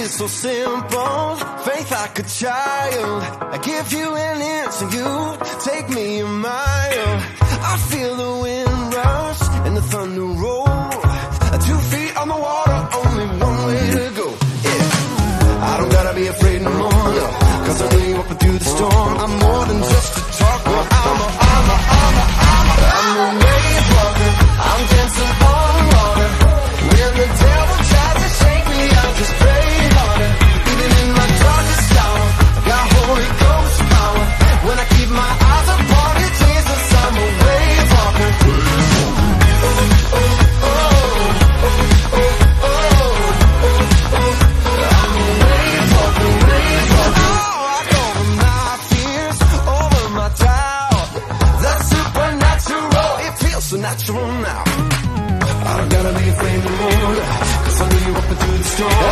is so simple. Faith like a child. I give you an inch and you take me a mile. I feel the wind rush and the thunder roll. Two feet on the water, only one way to go. Yeah. I don't gotta be afraid no more. Cause I know you up and through the storm. I'm more than just a door.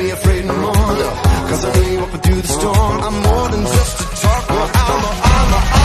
be afraid no more, Cause I really walk through the storm. I'm more than just a talker. I'm a, I'm a, I'm a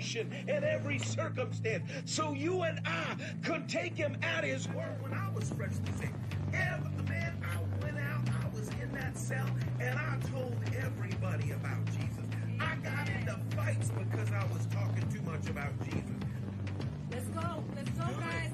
situation and every circumstance so you and I could take him at his word. When I was freshly saved, every man, I went out, I was in that cell, and I told everybody about Jesus. I got into fights because I was talking too much about Jesus. Let's go. Let's go, guys.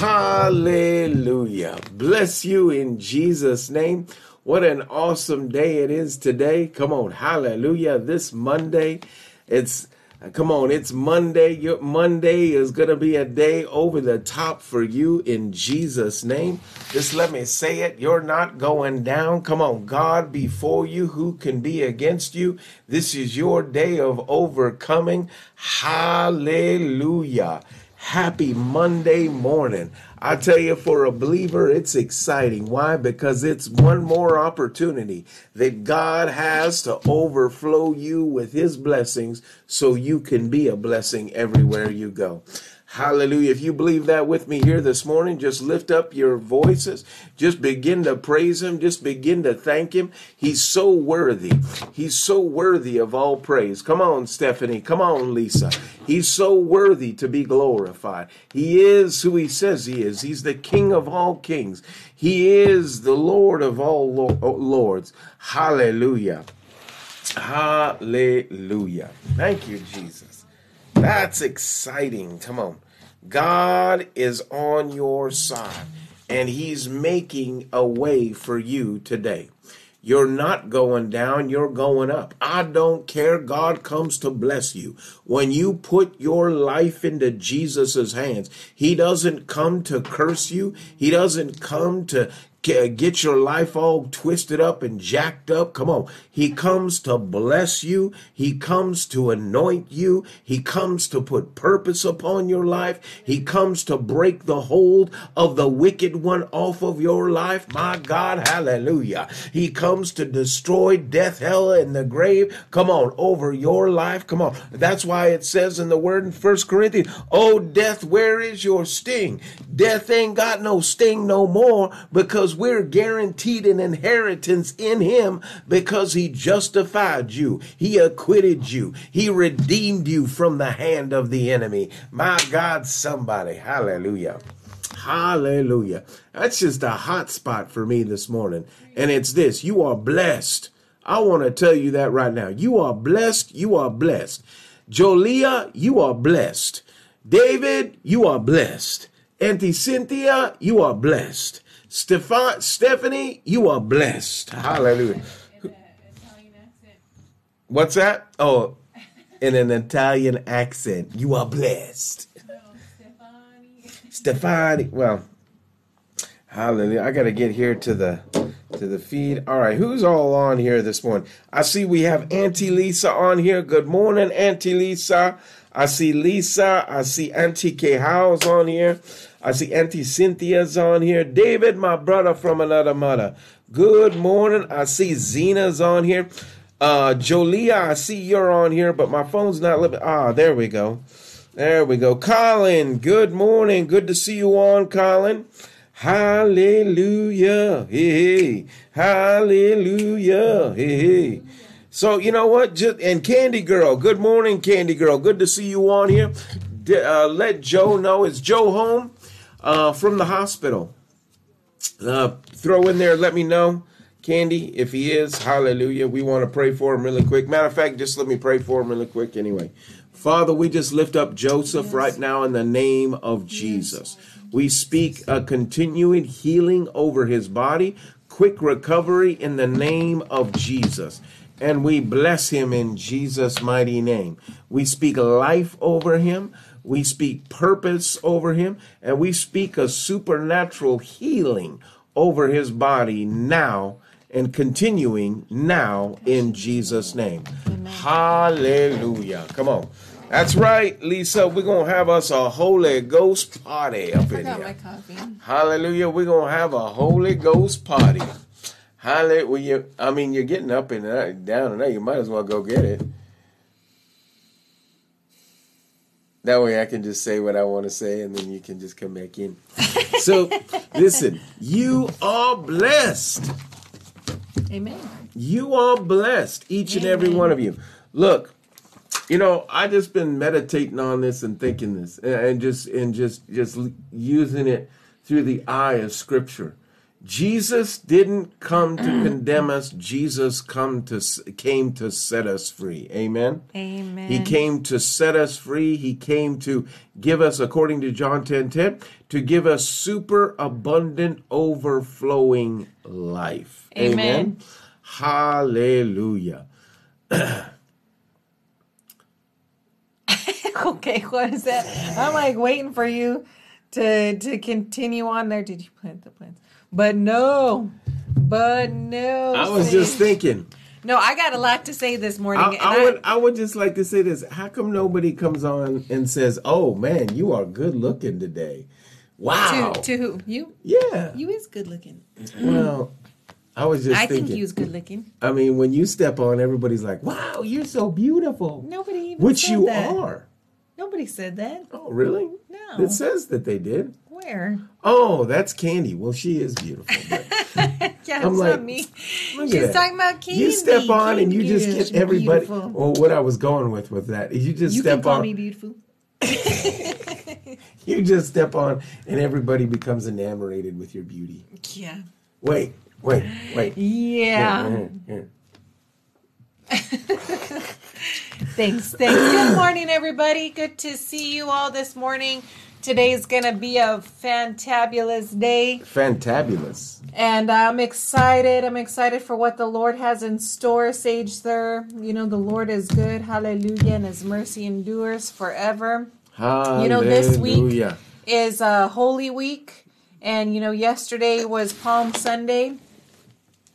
Hallelujah. Bless you in Jesus' name. What an awesome day it is today. Come on. Hallelujah. This Monday, it's Come on, it's Monday. Your Monday is going to be a day over the top for you in Jesus' name. Just let me say it. You're not going down. Come on, God before you. Who can be against you? This is your day of overcoming. Hallelujah. Happy Monday morning. I tell you, for a believer, it's exciting. Why? Because it's one more opportunity that God has to overflow you with his blessings so you can be a blessing everywhere you go. Hallelujah. If you believe that with me here this morning, just lift up your voices. Just begin to praise him. Just begin to thank him. He's so worthy. He's so worthy of all praise. Come on, Stephanie. Come on, Lisa. He's so worthy to be glorified. He is who he says he is. He's the King of all kings. He is the Lord of all oh, lords. Hallelujah. Hallelujah. Thank you, Jesus. That's exciting. Come on. God is on your side and he's making a way for you today. You're not going down, you're going up. I don't care. God comes to bless you. When you put your life into Jesus' hands, He doesn't come to curse you. He doesn't come to Uh, get your life all twisted up and jacked up. Come on. He comes to bless you. He comes to anoint you. He comes to put purpose upon your life. He comes to break the hold of the wicked one off of your life. My God, hallelujah. He comes to destroy death, hell, and the grave. Come on, over your life. Come on. That's why it says in the word in First Corinthians, Oh, death, where is your sting? Death ain't got no sting no more because we're guaranteed an inheritance in him because he justified you. He acquitted you. He redeemed you from the hand of the enemy. My God, somebody. Hallelujah. Hallelujah. That's just a hot spot for me this morning. And it's this you are blessed. I want to tell you that right now. You are blessed. You are blessed. Jolia, you are blessed. David, you are blessed. Auntie Cynthia, you are blessed. Stefan, Stephanie, you are blessed. Ah. Hallelujah. In accent. What's that? Oh, in an Italian accent. You are blessed. No, Stefani. Stefani. Well, hallelujah. I got to get here to the to the feed. All right, who's all on here this morning? I see we have Auntie Lisa on here. Good morning, Auntie Lisa. I see Lisa. I see Auntie K. Howe's on here. I see Auntie Cynthia's on here. David, my brother from another mother. Good morning. I see Zena's on here. Uh, Jolia, I see you're on here, but my phone's not living. Ah, there we go. There we go. Colin, good morning. Good to see you on, Colin. Hallelujah. Hey, hey. Hallelujah. Hey, hey. So, you know what? Just, and Candy Girl, good morning, Candy Girl. Good to see you on here. Uh, let Joe know. Is Joe home uh, from the hospital? Uh, throw in there, let me know, Candy, if he is. Hallelujah. We want to pray for him really quick. Matter of fact, just let me pray for him really quick anyway. Father, we just lift up Joseph right now in the name of Jesus. We speak a continuing healing over his body, quick recovery in the name of Jesus. And we bless him in Jesus' mighty name. We speak life over him. We speak purpose over him. And we speak a supernatural healing over his body now and continuing now in Jesus' name. Hallelujah. Come on. That's right, Lisa. We're going to have us a Holy Ghost party up in here. my coffee. Hallelujah. We're going to have a Holy Ghost party. Hallelujah. I mean, you're getting up and uh, down and there. You might as well go get it. That way I can just say what I want to say and then you can just come back in. So, listen, you are blessed. Amen. You are blessed, each and every one of you. Look, you know, I just been meditating on this and thinking this, and and just and just just using it through the eye of Scripture. Jesus didn't come to condemn us. Jesus come to came to set us free. Amen. Amen. He came to set us free. He came to give us, according to John 10 10, to give us super abundant, overflowing life. Amen. Hallelujah. okay, what is that? I'm like waiting for you to to continue on there. Did you plant the plants? But no, but no. I was just thinking. No, I got a lot to say this morning. I, I would I would just like to say this. How come nobody comes on and says, "Oh man, you are good looking today"? Wow. to to who you? yeah. You is good looking. well, I was just I thinking. think you's good looking. I mean, when you step on, everybody's like, "Wow, you're so beautiful," Nobody even which you that. are. Nobody said that. Oh, really? No. It says that they did. Where? Oh, that's Candy. Well, she is beautiful. Yeah, I'm like, not me. She's talking about Candy. you step on and you just Candy get everybody. beautiful. Well, what I was going with with that you just You step can call on. me beautiful. You just step on, and everybody becomes enamored with your beauty. Yeah. Wait, wait, wait. Yeah. Here, here, here. Thanks. Thanks. Good morning, everybody. Good to see you all this morning. Today's going to be a fantabulous day, Fantabulous. and I'm excited. I'm excited for what the Lord has in store, Sage Sir. You know, the Lord is good. Hallelujah. And his mercy endures forever. Hallelujah. You know, this week is a Holy Week, and you know, yesterday was Palm Sunday.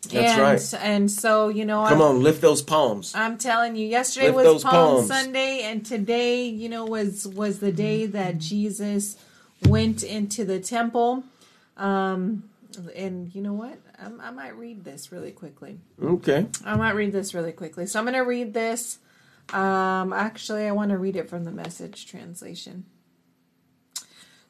That's and, right. And so, you know, Come I'm, on, lift those palms. I'm telling you, yesterday Lift was Palm palms. Sunday, and today, you know, was was the day that Jesus went into the temple. Um, and you know what? I, I might read this really quickly. Okay. I might read this really quickly. So I'm going to read this. Um, actually, I want to read it from the message translation.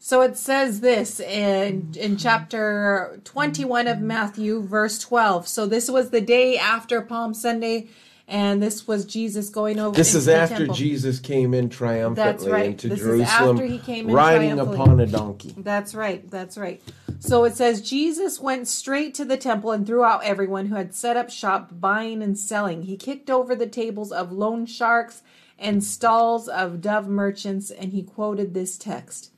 So it says this in in chapter 21 of Matthew verse 12. So this was the day after Palm Sunday and this was Jesus going over This is after temple. Jesus came in triumphantly right. into This is Jerusalem, after he came in riding upon a donkey. That's right. That's right. So it says Jesus went straight to the temple and threw out everyone who had set up shop buying and selling. He kicked over the tables of loan sharks and stalls of dove merchants and he quoted this text.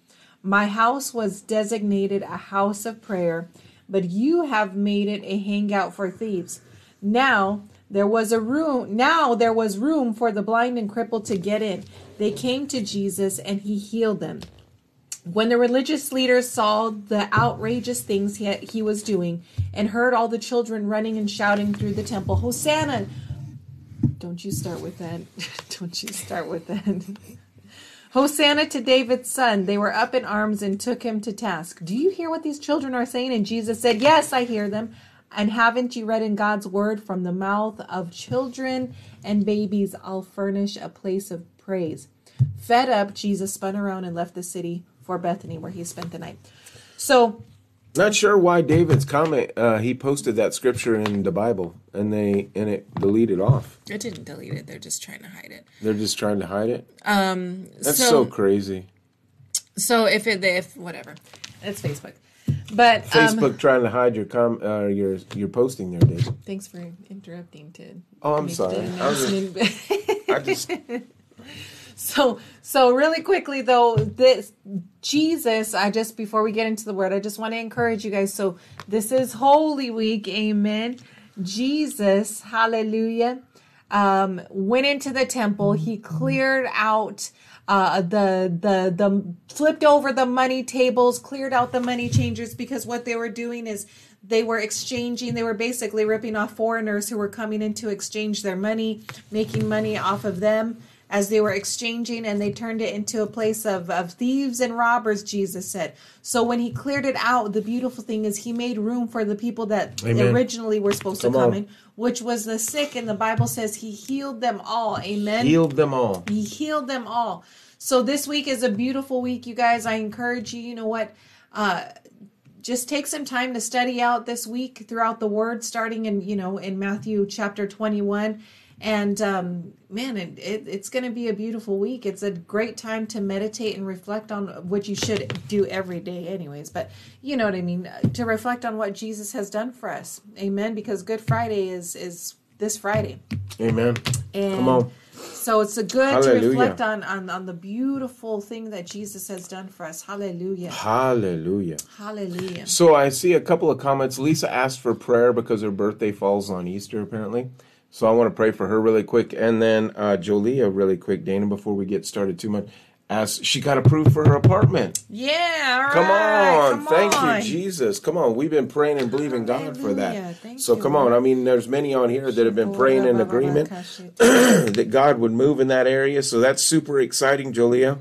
My house was designated a house of prayer, but you have made it a hangout for thieves. Now there was a room now there was room for the blind and crippled to get in. They came to Jesus and he healed them. When the religious leaders saw the outrageous things he, he was doing and heard all the children running and shouting through the temple, Hosanna! Don't you start with that. Don't you start with that. Hosanna to David's son. They were up in arms and took him to task. Do you hear what these children are saying? And Jesus said, Yes, I hear them. And haven't you read in God's word from the mouth of children and babies, I'll furnish a place of praise. Fed up, Jesus spun around and left the city for Bethany, where he spent the night. So, Not sure why David's comment. Uh, he posted that scripture in the Bible, and they and it deleted off. It didn't delete it. They're just trying to hide it. They're just trying to hide it. Um, That's so, crazy. So if it, if whatever, it's Facebook. But um, Facebook trying to hide your com uh, your your posting there, David. thanks for interrupting Ted. Oh, I'm sorry. I was just- I just so so really quickly though, this Jesus. I just before we get into the word, I just want to encourage you guys. So this is Holy Week, Amen. Jesus, Hallelujah. Um, went into the temple. He cleared out uh, the the the flipped over the money tables, cleared out the money changers because what they were doing is they were exchanging. They were basically ripping off foreigners who were coming in to exchange their money, making money off of them as they were exchanging, and they turned it into a place of of thieves and robbers. Jesus said. So when he cleared it out, the beautiful thing is he made room for the people that Amen. originally were supposed Come to come on. in, which was the sick, and the Bible says he healed them all. Amen. healed them all. He healed them all. So this week is a beautiful week, you guys. I encourage you, you know what? Uh just take some time to study out this week throughout the word starting in, you know, in Matthew chapter 21 And um, man, it, it, it's going to be a beautiful week. It's a great time to meditate and reflect on what you should do every day, anyways. But you know what I mean to reflect on what Jesus has done for us. Amen. Because Good Friday is is this Friday. Amen. And Come on. So it's a good Hallelujah. to reflect on, on on the beautiful thing that Jesus has done for us. Hallelujah. Hallelujah. Hallelujah. So I see a couple of comments. Lisa asked for prayer because her birthday falls on Easter, apparently. So I want to pray for her really quick, and then uh, Jolia really quick, Dana, before we get started too much. As she got approved for her apartment. Yeah. all Come right, on. come Thank on. you, Jesus. Come on. We've been praying and believing God for that. Thank So you, come on. I mean, there's many on here that have been praying in agreement that God would move in that area. So that's super exciting, Jolia.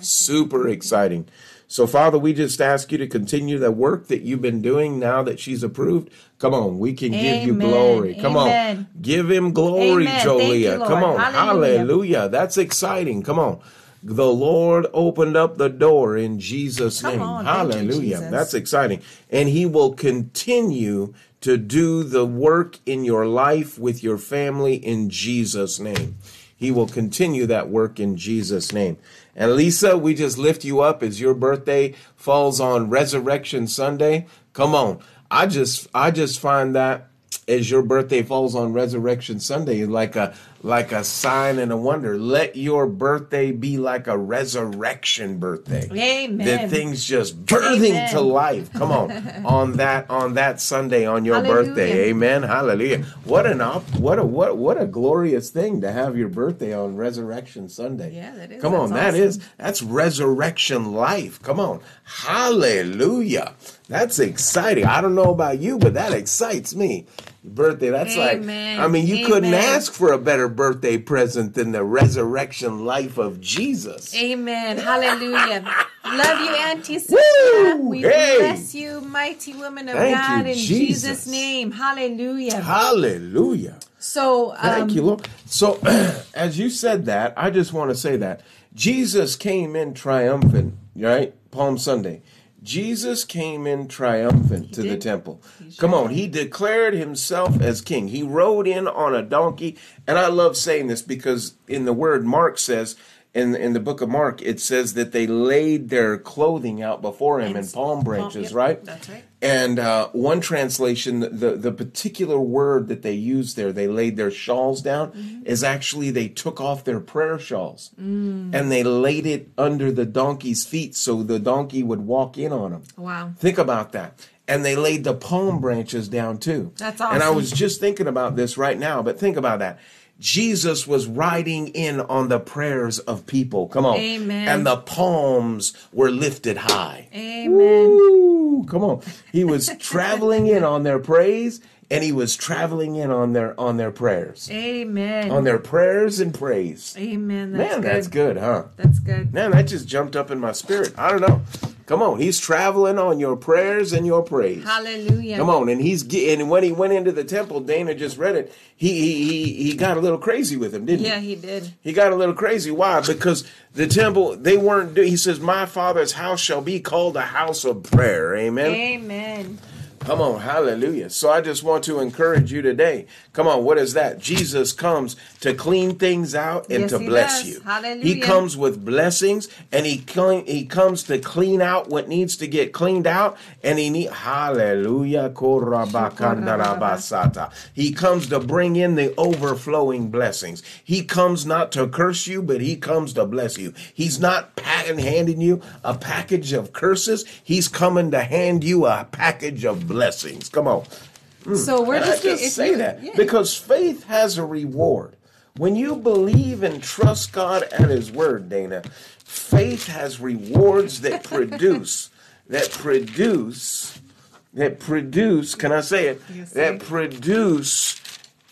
Super exciting. So, Father, we just ask you to continue the work that you've been doing now that she's approved. Come on, we can give you glory. Come Amen. on, give him glory, Amen. Thank you, Come on, Hallelujah. hallelujah. That's exciting. Come on. The Lord opened up the door in Jesus' Come name. on. Thank you, hallelujah. Jesus. That's exciting. And he will continue to do the work in your life with your family in Jesus' name. He will continue that work in Jesus' name. And Lisa, we just lift you up as your birthday falls on Resurrection Sunday. Come on. I just I just find that as your birthday falls on Resurrection Sunday like a like a sign and a wonder. Let your birthday be like a resurrection birthday. Amen. That things just birthing Amen. to life. Come on. on that on that Sunday on your Hallelujah. birthday. Amen. Hallelujah. What an op- what a what what a glorious thing to have your birthday on Resurrection Sunday. Yeah, that is. Come on, That's that is awesome. that's resurrection life. Come on. Hallelujah. That's exciting. I don't know about you, but that excites me. Your birthday, that's Amen. like I mean, you couldn't ask for a better birthday present than the resurrection life of Jesus. Amen. Hallelujah. Love you, Auntie Woo! We Hey! bless you, mighty woman of Thank God, you, in Jesus. Jesus' name. Hallelujah. Hallelujah. So, um, Thank you, Lord. So, as you said that, I just want to say that Jesus came in triumphant, right? Palm Sunday. Jesus came in triumphant to the temple. Come on, did. he declared himself as king. He rode in on a donkey, and I love saying this because in the word Mark says in in the book of Mark it says that they laid their clothing out before him in And- palm branches, yep, right? that's right. And uh, one translation, the the particular word that they used there, they laid their shawls down, Mm-hmm. is actually they took off their prayer shawls Mm. and they laid it under the donkey's feet so the donkey would walk in on them. Wow. Think about that. And they laid the palm branches down too. That's awesome. And I was just thinking about this right now, but think about that. Jesus was riding in on the prayers of people. Come on. Amen. And the palms were lifted high. Amen. Woo! Come on. He was traveling in on their praise and he was traveling in on their on their prayers. Amen. On their prayers and praise. Amen. That's Man, good. that's good, huh? That's good. Man, that just jumped up in my spirit. I don't know. Come on, he's traveling on your prayers and your praise. Hallelujah. Come on, and he's and when he went into the temple, Dana just read it. He he he, he got a little crazy with him, didn't Yeah, he? Yeah, he did. He got a little crazy. Why? Because the temple they weren't. He says, "My Father's house shall be called a house of prayer." Amen. Amen. Come on, hallelujah. So I just want to encourage you today. Come on, what is that? Jesus comes to clean things out and Yes, to bless does. you. Hallelujah. He comes with blessings and he clean, he comes to clean out what needs to get cleaned out and he need hallelujah. He comes to bring in the overflowing blessings. He comes not to curse you, but he comes to bless you. He's not pa- handing you a package of curses. He's coming to hand you a package of blessings. Come on. Mm. So we're And I just, just if say you- that yeah. because faith has a reward. When you believe and trust God at His word, Dana, faith has rewards that produce, that produce, that produce. Can I say it? Yes, that produce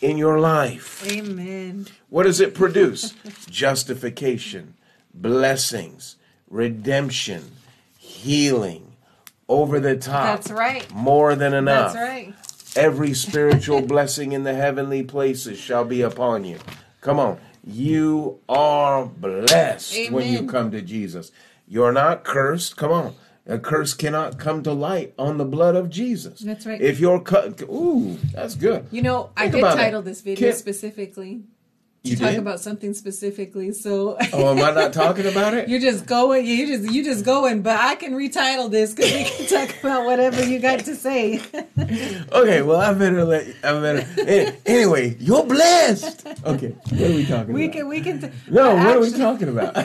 in your life. Amen. What does it produce? Justification, blessings, redemption, healing, over the top. That's right. More than enough. That's right. Every spiritual blessing in the heavenly places shall be upon you. Come on. You are blessed when you come to Jesus. You're not cursed. Come on. A curse cannot come to light on the blood of Jesus. That's right. If you're cut, ooh, that's good. You know, I did about it. title this video Kim- specifically You talk did? about something specifically. So Oh, am I not talking about it? you're just going, you just you just going. But I can retitle this because we can talk about whatever you got to say. Okay, well, I better let. I better. eh, Anyway, you're blessed. Okay, what are we talking we about? can we can. T- no, what are we talking about?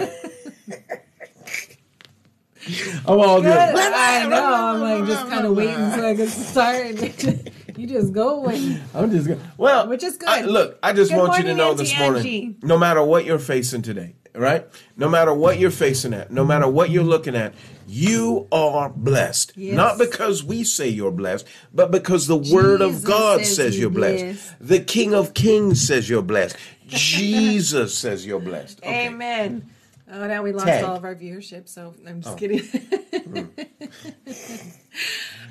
I'm all good. Good. I know. I'm like just kind of waiting so I can start. You just go going. I'm just good. Well, Which is good. I- look, I just Good want you to know Auntie this morning, Angie. no matter what you're facing today, right? No matter what you're facing at, no matter what you're looking at, you are blessed. Yes. Not because we say you're blessed, but because the Word of God says says you're you're blessed. blessed. The King of Kings says you're blessed. Jesus says you're blessed. Okay. Amen. Oh, now we lost Tag. Oh. all of our viewership, so I'm just kidding.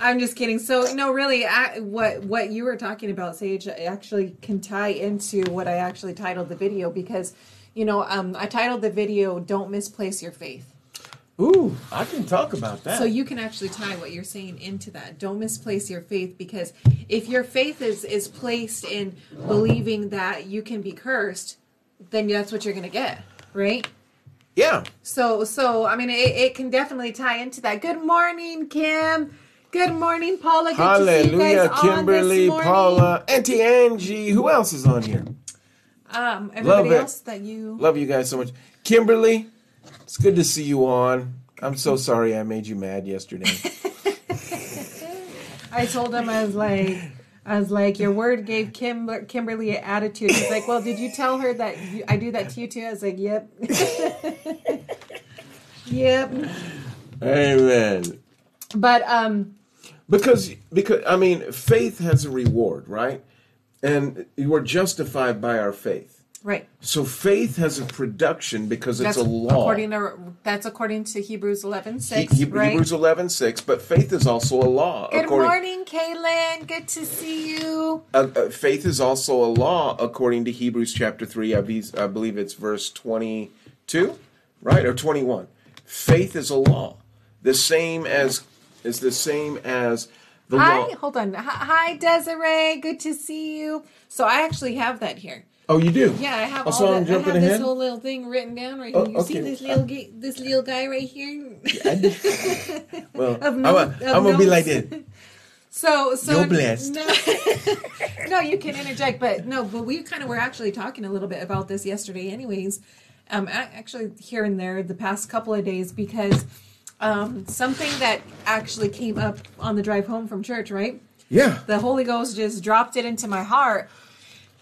I'm just kidding. So no, really, I, what what you were talking about, Sage, actually can tie into what I actually titled the video because, you know, um, I titled the video "Don't Misplace Your Faith." Ooh, I can talk about that. So you can actually tie what you're saying into that. Don't misplace your faith because if your faith is is placed in believing that you can be cursed, then that's what you're going to get, right? Yeah. So, so I mean, it, it can definitely tie into that. Good morning, Kim. Good morning, Paula. Good to see you Hallelujah, guys Kimberly, on this morning. Paula, Auntie Angie. Who else is on here? Um, everybody it. else that you. Love you guys so much. Kimberly, it's good to see you on. I'm so sorry I made you mad yesterday. I told him I was like, I was like, your word gave Kim Kimberly an attitude. He's like, well, did you tell her that you, I do that to you too? I was like, yep, yep. Amen. But um, Because because I mean, faith has a reward, right? And you are justified by our faith. Right. So faith has a production because it's That's a law. according to that's according to Hebrews eleven six. He- right. Hebrews 11, 6, but faith is also a law. Good according, morning, Kaylin. Good to see you. Uh, uh, faith is also a law according to Hebrews chapter 3. I, be, I believe it's verse 22, right? Or 21. Faith is a law. The same as is the same as the Hi, law. hold on. Hi, Desiree. Good to see you. So I actually have that here. Oh, you do? Yeah, I have Oh, all the, I'm I have this whole little thing written down right Oh, here. You see this little ga- this little guy right here? Well, I'm, no- of I'm gonna be like this. So, so You're blessed. No, no, you can interject, but no, but we kind of were actually talking a little bit about this yesterday, anyways. Um, actually here and there the past couple of days because um, something that actually came up on the drive home from church, right? Yeah. the Holy Ghost just dropped it into my heart.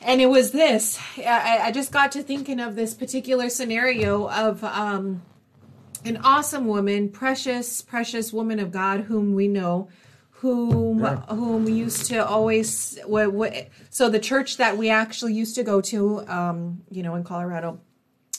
And it was this. I, I just got to thinking of this particular scenario of um, an awesome woman, precious, precious woman of God, whom we know, whom whom we used to always. So the church that we actually used to go to, um, you know, in Colorado,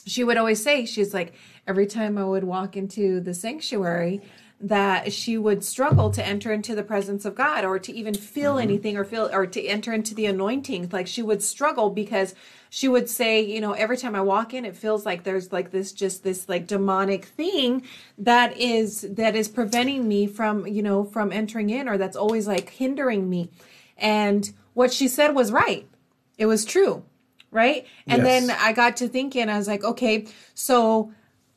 she would always say she's like every time i would walk into the sanctuary that she would struggle to enter into the presence of god or to even feel mm-hmm. anything or feel or to enter into the anointing like she would struggle because she would say you know every time i walk in it feels like there's like this just this like demonic thing that is that is preventing me from you know from entering in or that's always like hindering me and what she said was right it was true right? And Yes. then I got to thinking, I was like, okay, so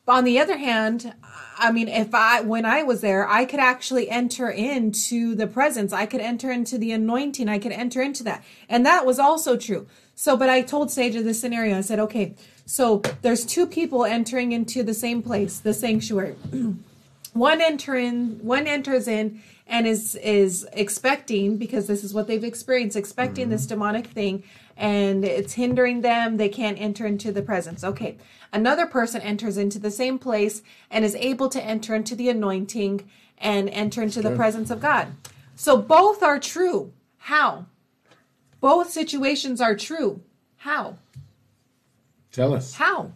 on the other hand, I mean, if I, when I was there, I could actually enter into the presence. I could enter into the anointing. I could enter into that. And that was also true. So, but I told Sage of this scenario, I said, okay, so there's two people entering into the same place, the sanctuary. one enter in one enters in and is is expecting because this is what they've experienced expecting mm-hmm. this demonic thing and it's hindering them. They can't enter into the presence. Okay. Another person enters into the same place and is able to enter into the anointing and enter into the presence of god. So both are true. How? Both situations are true. How? Tell us. how?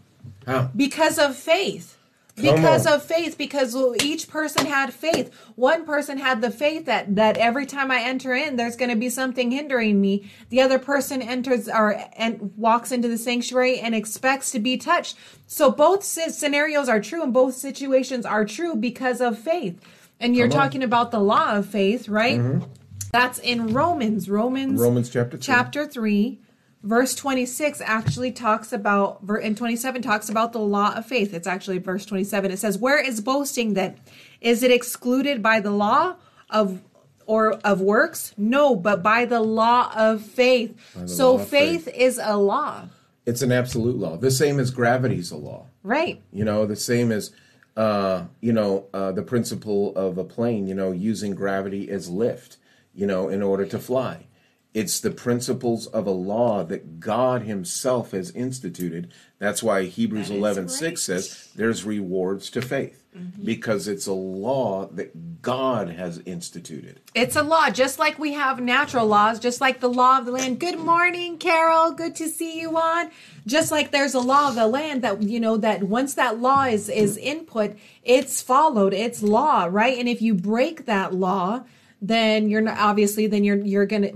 How? because of faith because of faith because each person had faith one person had the faith that that every time i enter in there's going to be something hindering me the other person enters or and walks into the sanctuary and expects to be touched so both sce- scenarios are true and both situations are true because of faith And you're Come on. talking about the law of faith, right? Mm-hmm. That's in Romans. Romans Romans chapter 3. chapter 3 verse 26 actually talks about and 27 talks about the law of faith it's actually verse 27 it says where is boasting then is it excluded by the law of or of works no but by the law of faith so of faith, faith. is a law It's an absolute law. The same as gravity's a law. right You know, the same as uh, you know, uh, the principle of a plane, you know, using gravity as lift, you know, in order to fly. It's the principles of a law that God Himself has instituted. That's why Hebrews That is eleven right. six says there's rewards to faith. Mm-hmm. Because it's a law that God has instituted. It's a law, just like we have natural laws, just like the law of the land. Good morning, Carol. Good to see you on. Just like there's a law of the land that you know that once that law is is input, it's followed. It's law, right? And if you break that law, then you're not obviously then you're you're gonna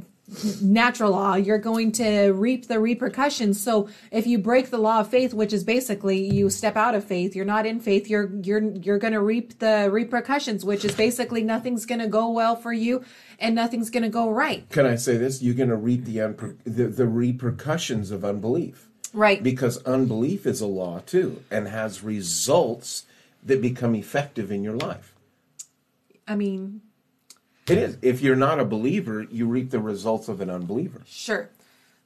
natural law you're going to reap the repercussions so if you break the law of faith which is basically you step out of faith you're not in faith you're you're you're going to reap the repercussions which is basically nothing's going to go well for you and nothing's going to go right Can I say this? You're going to reap the, unper- the the repercussions of unbelief. right because unbelief is a law too and has results that become effective in your life. i mean It is. If you're not a believer, you reap the results of an unbeliever. Sure.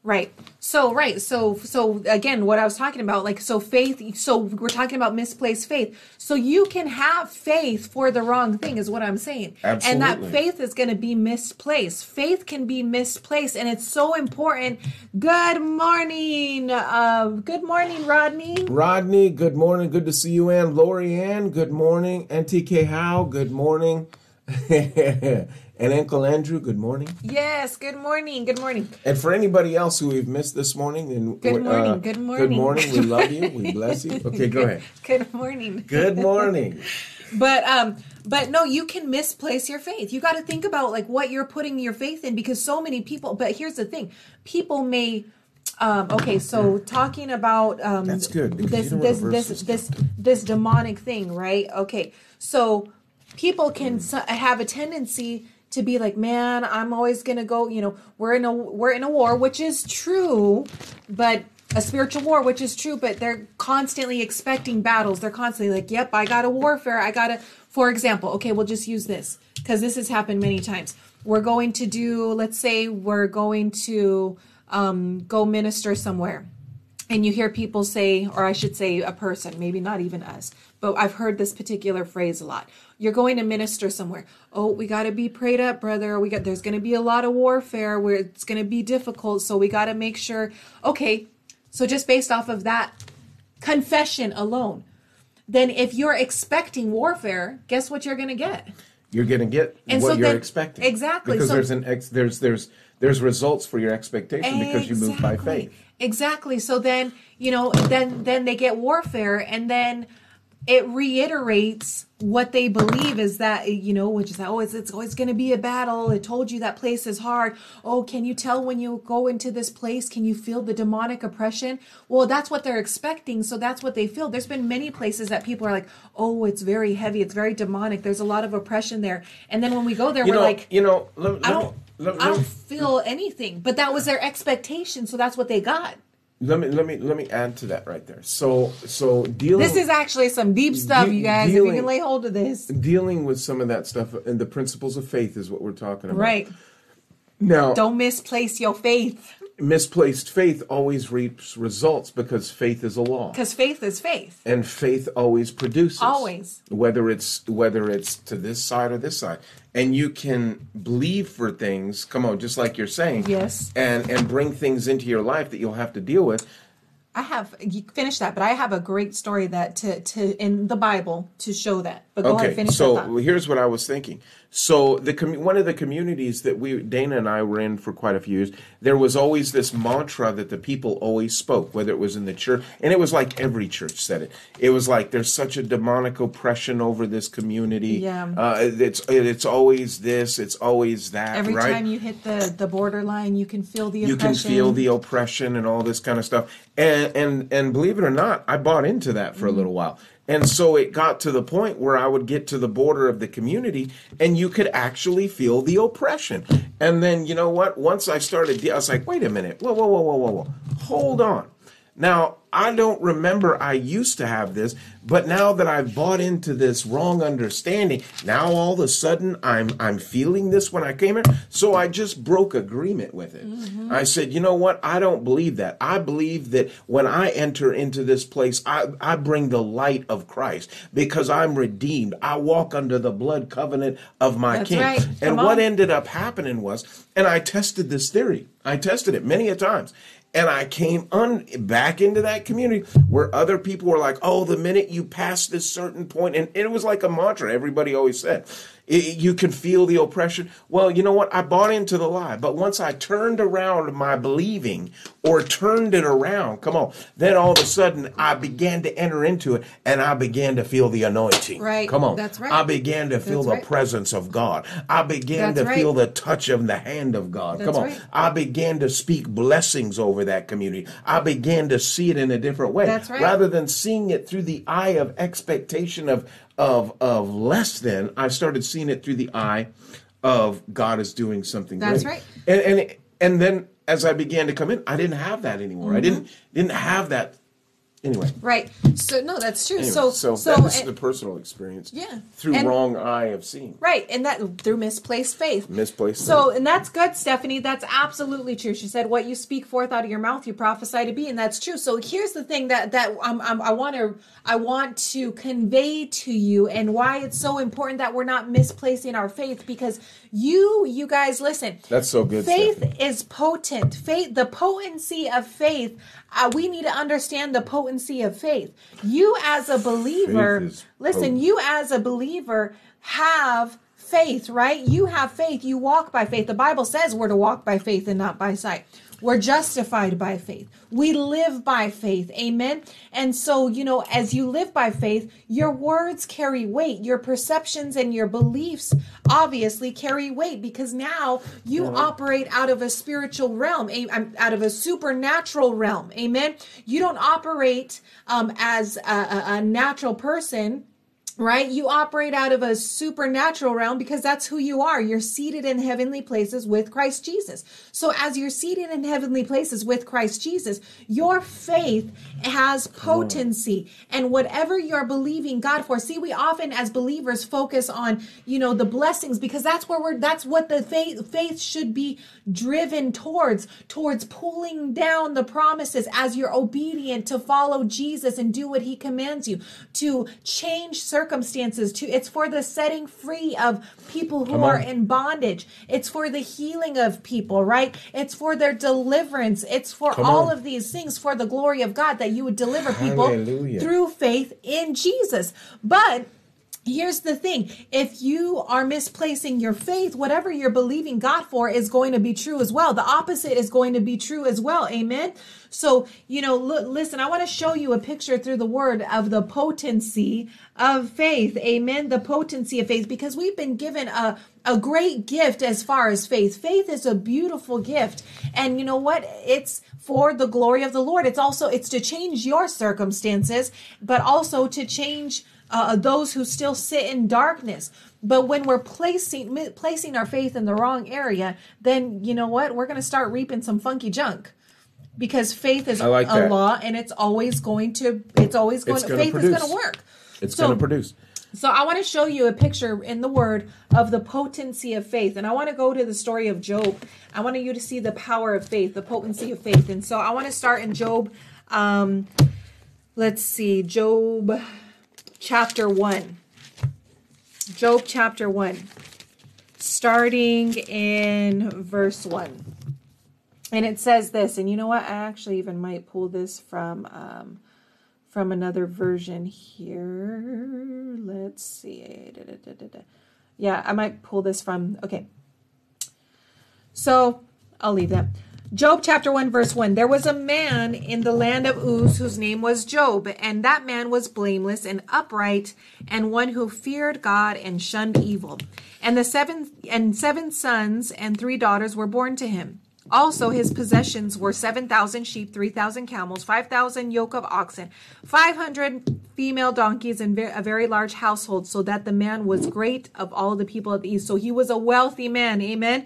Right. So right. So so again, what I was talking about, like so faith. So we're talking about misplaced faith. So you can have faith for the wrong thing, is what I'm saying. Absolutely. And that faith is going to be misplaced. Faith can be misplaced, and it's so important. Good morning. Uh, good morning, Rodney. Rodney, good morning. Good to see you, Ann. Lori Ann, good morning. NTK Howe, good morning. and Uncle Andrew, good morning. Yes. Good morning. Good morning. And for anybody else who we've missed this morning, and Good uh, morning, good Good morning. Good morning. We love you. We bless you. Okay, go ahead. Good morning. Good morning. but um but no you can misplace your faith you got to think about like what you're putting your faith in because so many people but here's the thing people may um okay so talking about um That's good, this this this this this demonic thing right okay so people can s- have a tendency to be like man i'm always gonna go you know we're in a we're in a war which is true but a spiritual war which is true but they're constantly expecting battles. They're constantly like yep i got a warfare. I gotta for example okay we'll just use this because this has happened many times. We're going to do let's say we're going to um, go minister somewhere and you hear people say or i should say a person maybe not even us but i've heard this particular phrase a lot you're going to minister somewhere oh we got to be prayed up brother we got there's going to be a lot of warfare where it's going to be difficult so we got to make sure okay so just based off of that confession alone then if you're expecting warfare guess what you're going to get You're going to get And what so you're then- expecting. exactly, Because so- there's an ex, there's there's there's results for your expectation because you move by faith. Exactly. So then, you know, then then they get warfare and then it reiterates what they believe is that you know which is that oh it's, it's always going to be a battle. It told you that place is hard. Oh can you tell when you go into this place can you feel the demonic oppression? Well that's what they're expecting so that's what they feel. There's been many places that people are like oh it's very heavy it's very demonic there's a lot of oppression there. And then when we go there You we're know, like you know, let, let I don't, let, I don't feel anything. But that was their expectation, so that's what they got. Let me let me let me add to that right there. So so dealing This is actually some deep stuff, De- you guys. if you can lay hold of this, dealing with some of that stuff and the principles of faith is what we're talking about. right? Now, Don't misplace your faith, misplaced faith always reaps results because faith is a law. because faith is faith. and faith always produces Always. whether it's whether it's to this side or this side and you can believe for things come on just like you're saying Yes. and and bring things into your life that you'll have to deal with I have you finish that, but I have a great story that to to in the Bible to show that. But go ahead, okay finish so here's what i was thinking so the commu- one of the communities that we dana and i were in for quite a few years there was always this mantra that the people always spoke whether it was in the church and it was like every church said it. It was like there's such a demonic oppression over this community. Yeah. uh, it's it's always this it's always that Every right? time you hit the the borderline, you can feel the you can oppression. feel the oppression and all this kind of stuff. And and and believe it or not i bought into that for a little while And so it got to the point where I would get to the border of the community and you could actually feel the oppression. And then, you know what? Once I started, I was like, wait a minute. Whoa, whoa, whoa, whoa, whoa, whoa. Hold on. Now, I don't remember I used to have this, but now that I've bought into this wrong understanding, now all of a sudden I'm I'm feeling this when I came here. So I just broke agreement with it. Mm-hmm. I said, you know what? I don't believe that. I believe that when I enter into this place, I, I bring the light of Christ because I'm redeemed. I walk under the blood covenant of my That's king. right. And Come what ended up happening was, and I tested this theory. I tested it many a times. And I came un, back into that community where other people were like, oh, the minute you pass this certain point," point, and it was like a mantra everybody always said, i- you can feel the oppression. Well, you know what? I bought into the lie. But once I turned around my believing or turned it around, come on, then all of a sudden I began to enter into it and I began to feel the anointing. Right. Come on. That's right. I began to feel That's the right. presence of God. I began That's to right. feel the touch of the hand of God. That's Come on. right. I began to speak blessings over that community. I began to see it in a different way. That's right. Rather than seeing it through the eye of expectation of of of less than, I started seeing it through the eye of God is doing something That's great. right. And and and then as I began to come in, I didn't have that anymore. I mm-hmm. didn't didn't have that anyway. Right. So no, that's true. Anyway, so so, so that is and- the personal experience. Yeah. Through And- wrong eye of seeing. Right, and that through misplaced faith. Misplaced So, faith. and that's good, Stephanie. That's absolutely true. She said, "What you speak forth out of your mouth, you prophesy to be," and that's true. So, here's the thing that that um, um, I want to I want to convey to you, and why it's so important that we're not misplacing our faith, because you, you guys, listen. That's so good, Faith Stephanie. is potent. Faith, the potency of faith. Uh, we need to understand the potency of faith. You, as a believer, listen. potent. You, as a believer, have faith, right? You have faith. You walk by faith. The Bible says we're to walk by faith and not by sight. We're justified by faith. We live by faith. Amen. And so, you know, as you live by faith, your words carry weight. Your perceptions and your beliefs obviously carry weight because now you operate out of a spiritual realm, um, out of a supernatural realm. Amen. You don't operate um, as a, a, a natural person right? You operate out of a supernatural realm because that's who you are. You're seated in heavenly places with Christ Jesus. So, as you're seated in heavenly places with Christ Jesus, your faith has potency. And whatever you're believing God for, see, we often as believers focus on, you know, the blessings because that's where we're, that's what the faith, faith should be driven towards, towards pulling down the promises as you're obedient to follow Jesus and do what he commands you, to change circumstances, to it's for the setting free of people who are in bondage. It's for the healing of people, right? It's for their deliverance. It's for Come all on. of these things for the glory of God that you would deliver people Hallelujah. through faith in Jesus. But Here's the thing if you are misplacing your faith, whatever you're believing God for is going to be true as well. The opposite is going to be true as well. Amen. So, you know, look, listen, I want to show you a picture through the word of the potency of faith. Amen. The potency of faith, because we've been given a, a great gift as far as faith. Faith is a beautiful gift. And you know what? It's for the glory of the Lord. It's also, it's to change your circumstances, but also to change uh, those who still sit in darkness. But when we're placing mi- placing our faith in the wrong area, then you know what? We're going to start reaping some funky junk. Because faith is like a that. law, and it's always going to. It's always going. It's to faith is going to work. It's So- going to produce. so I want to show you a picture in the word of the potency of faith. And I want to go to the story of Job. I want you to see the power of faith, the potency of faith. And so I want to start in Job. Um, let's see, Job chapter 1. Job chapter 1. Starting in verse 1. And it says this, and you know what? I actually even might pull this from um, from another version here. Let's see. Da, da, da. Yeah, I might pull this from. Okay. So I'll leave that. Job chapter 1, verse 1. There was a man in the land of Uz whose name was Job, and that man was blameless and upright, and one who feared God and shunned evil. And the seven and seven sons and three daughters were born to him. Also, his possessions were 7,000 sheep, 3,000 camels, 5,000 yoke of oxen, 500 female donkeys, and a very large household, so that the man was great of all the people of the east. So he was a wealthy man. Amen.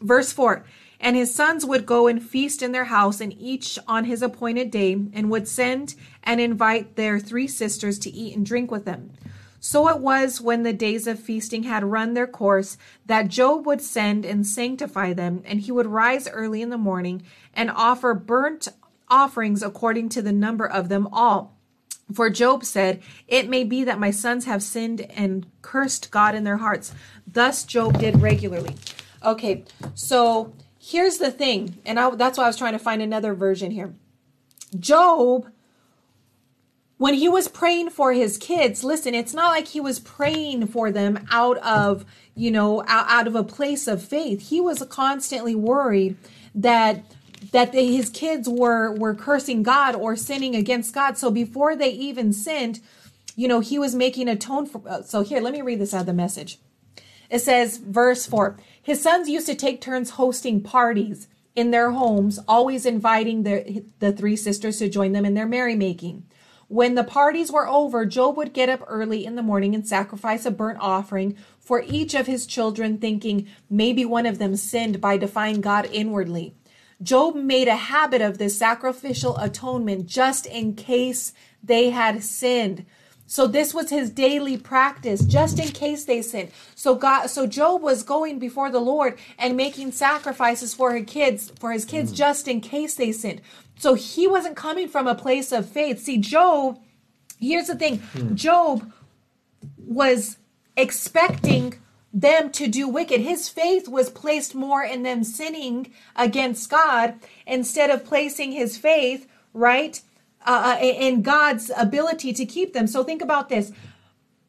Verse 4 And his sons would go and feast in their house, and each on his appointed day, and would send and invite their three sisters to eat and drink with them. So it was when the days of feasting had run their course that Job would send and sanctify them, and he would rise early in the morning and offer burnt offerings according to the number of them all. For Job said, It may be that my sons have sinned and cursed God in their hearts. Thus Job did regularly. Okay, so here's the thing, and I, that's why I was trying to find another version here. Job when he was praying for his kids listen it's not like he was praying for them out of you know out, out of a place of faith. He was constantly worried that that his kids were were cursing god or sinning against god. So before they even sinned you know he was making atone for so here let me read this out of the message. It says verse 4 his sons used to take turns hosting parties in their homes always inviting their the three sisters to join them in their merrymaking when the parties were over, Job would get up early in the morning and sacrifice a burnt offering for each of his children, thinking maybe one of them sinned by defying God inwardly. Job made a habit of this sacrificial atonement just in case they had sinned. So this was his daily practice, just in case they sinned. So God, so Job was going before the Lord and making sacrifices for his kids, for his kids, mm. just in case they sinned. So he wasn't coming from a place of faith. See, Job, here's the thing hmm. Job was expecting them to do wicked. His faith was placed more in them sinning against God instead of placing his faith, right, uh, in God's ability to keep them. So think about this.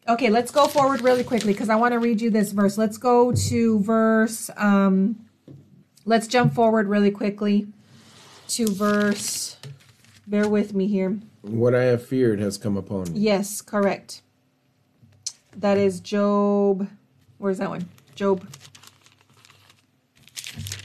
Okay, let's go forward really quickly because I want to read you this verse. Let's go to verse, um, let's jump forward really quickly to verse, bear with me here. What I have feared has come upon me. Yes, correct. That is Job. Where's that one? Job.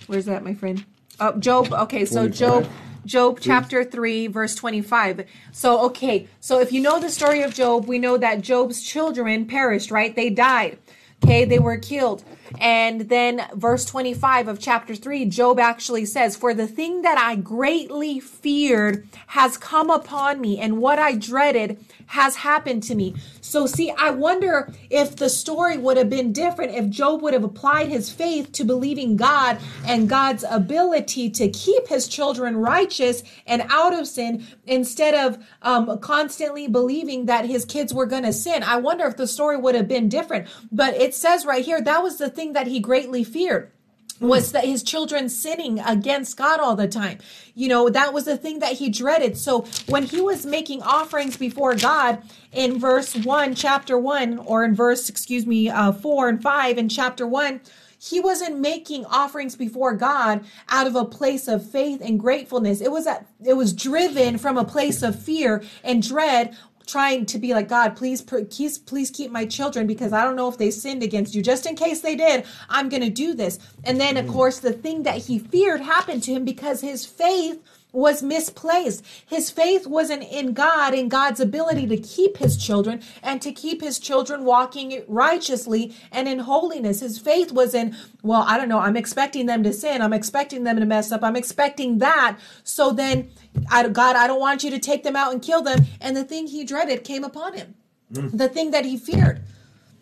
Where's that, my friend? Oh, Job. Okay, so 25. Job. Job chapter 3 verse 25. So okay, so if you know the story of Job, we know that Job's children perished, right? They died. Okay, they were killed. And then verse 25 of chapter 3, Job actually says, For the thing that I greatly feared has come upon me, and what I dreaded has happened to me. So, see, I wonder if the story would have been different if Job would have applied his faith to believing God and God's ability to keep his children righteous and out of sin instead of um, constantly believing that his kids were going to sin. I wonder if the story would have been different. But it says right here that was the thing that he greatly feared was that his children sinning against God all the time. You know, that was the thing that he dreaded. So when he was making offerings before God in verse 1, chapter 1, or in verse, excuse me, uh, 4 and 5 in chapter 1, he wasn't making offerings before God out of a place of faith and gratefulness. It was that it was driven from a place of fear and dread trying to be like God, please, please, please keep my children because I don't know if they sinned against you. Just in case they did, I'm going to do this. And then, of mm. course, the thing that he feared happened to him because his faith was misplaced. His faith wasn't in God, in God's ability to keep his children and to keep his children walking righteously and in holiness. His faith was in, well, I don't know, I'm expecting them to sin. I'm expecting them to mess up. I'm expecting that. So then, I, God, I don't want you to take them out and kill them. And the thing he dreaded came upon him, mm. the thing that he feared,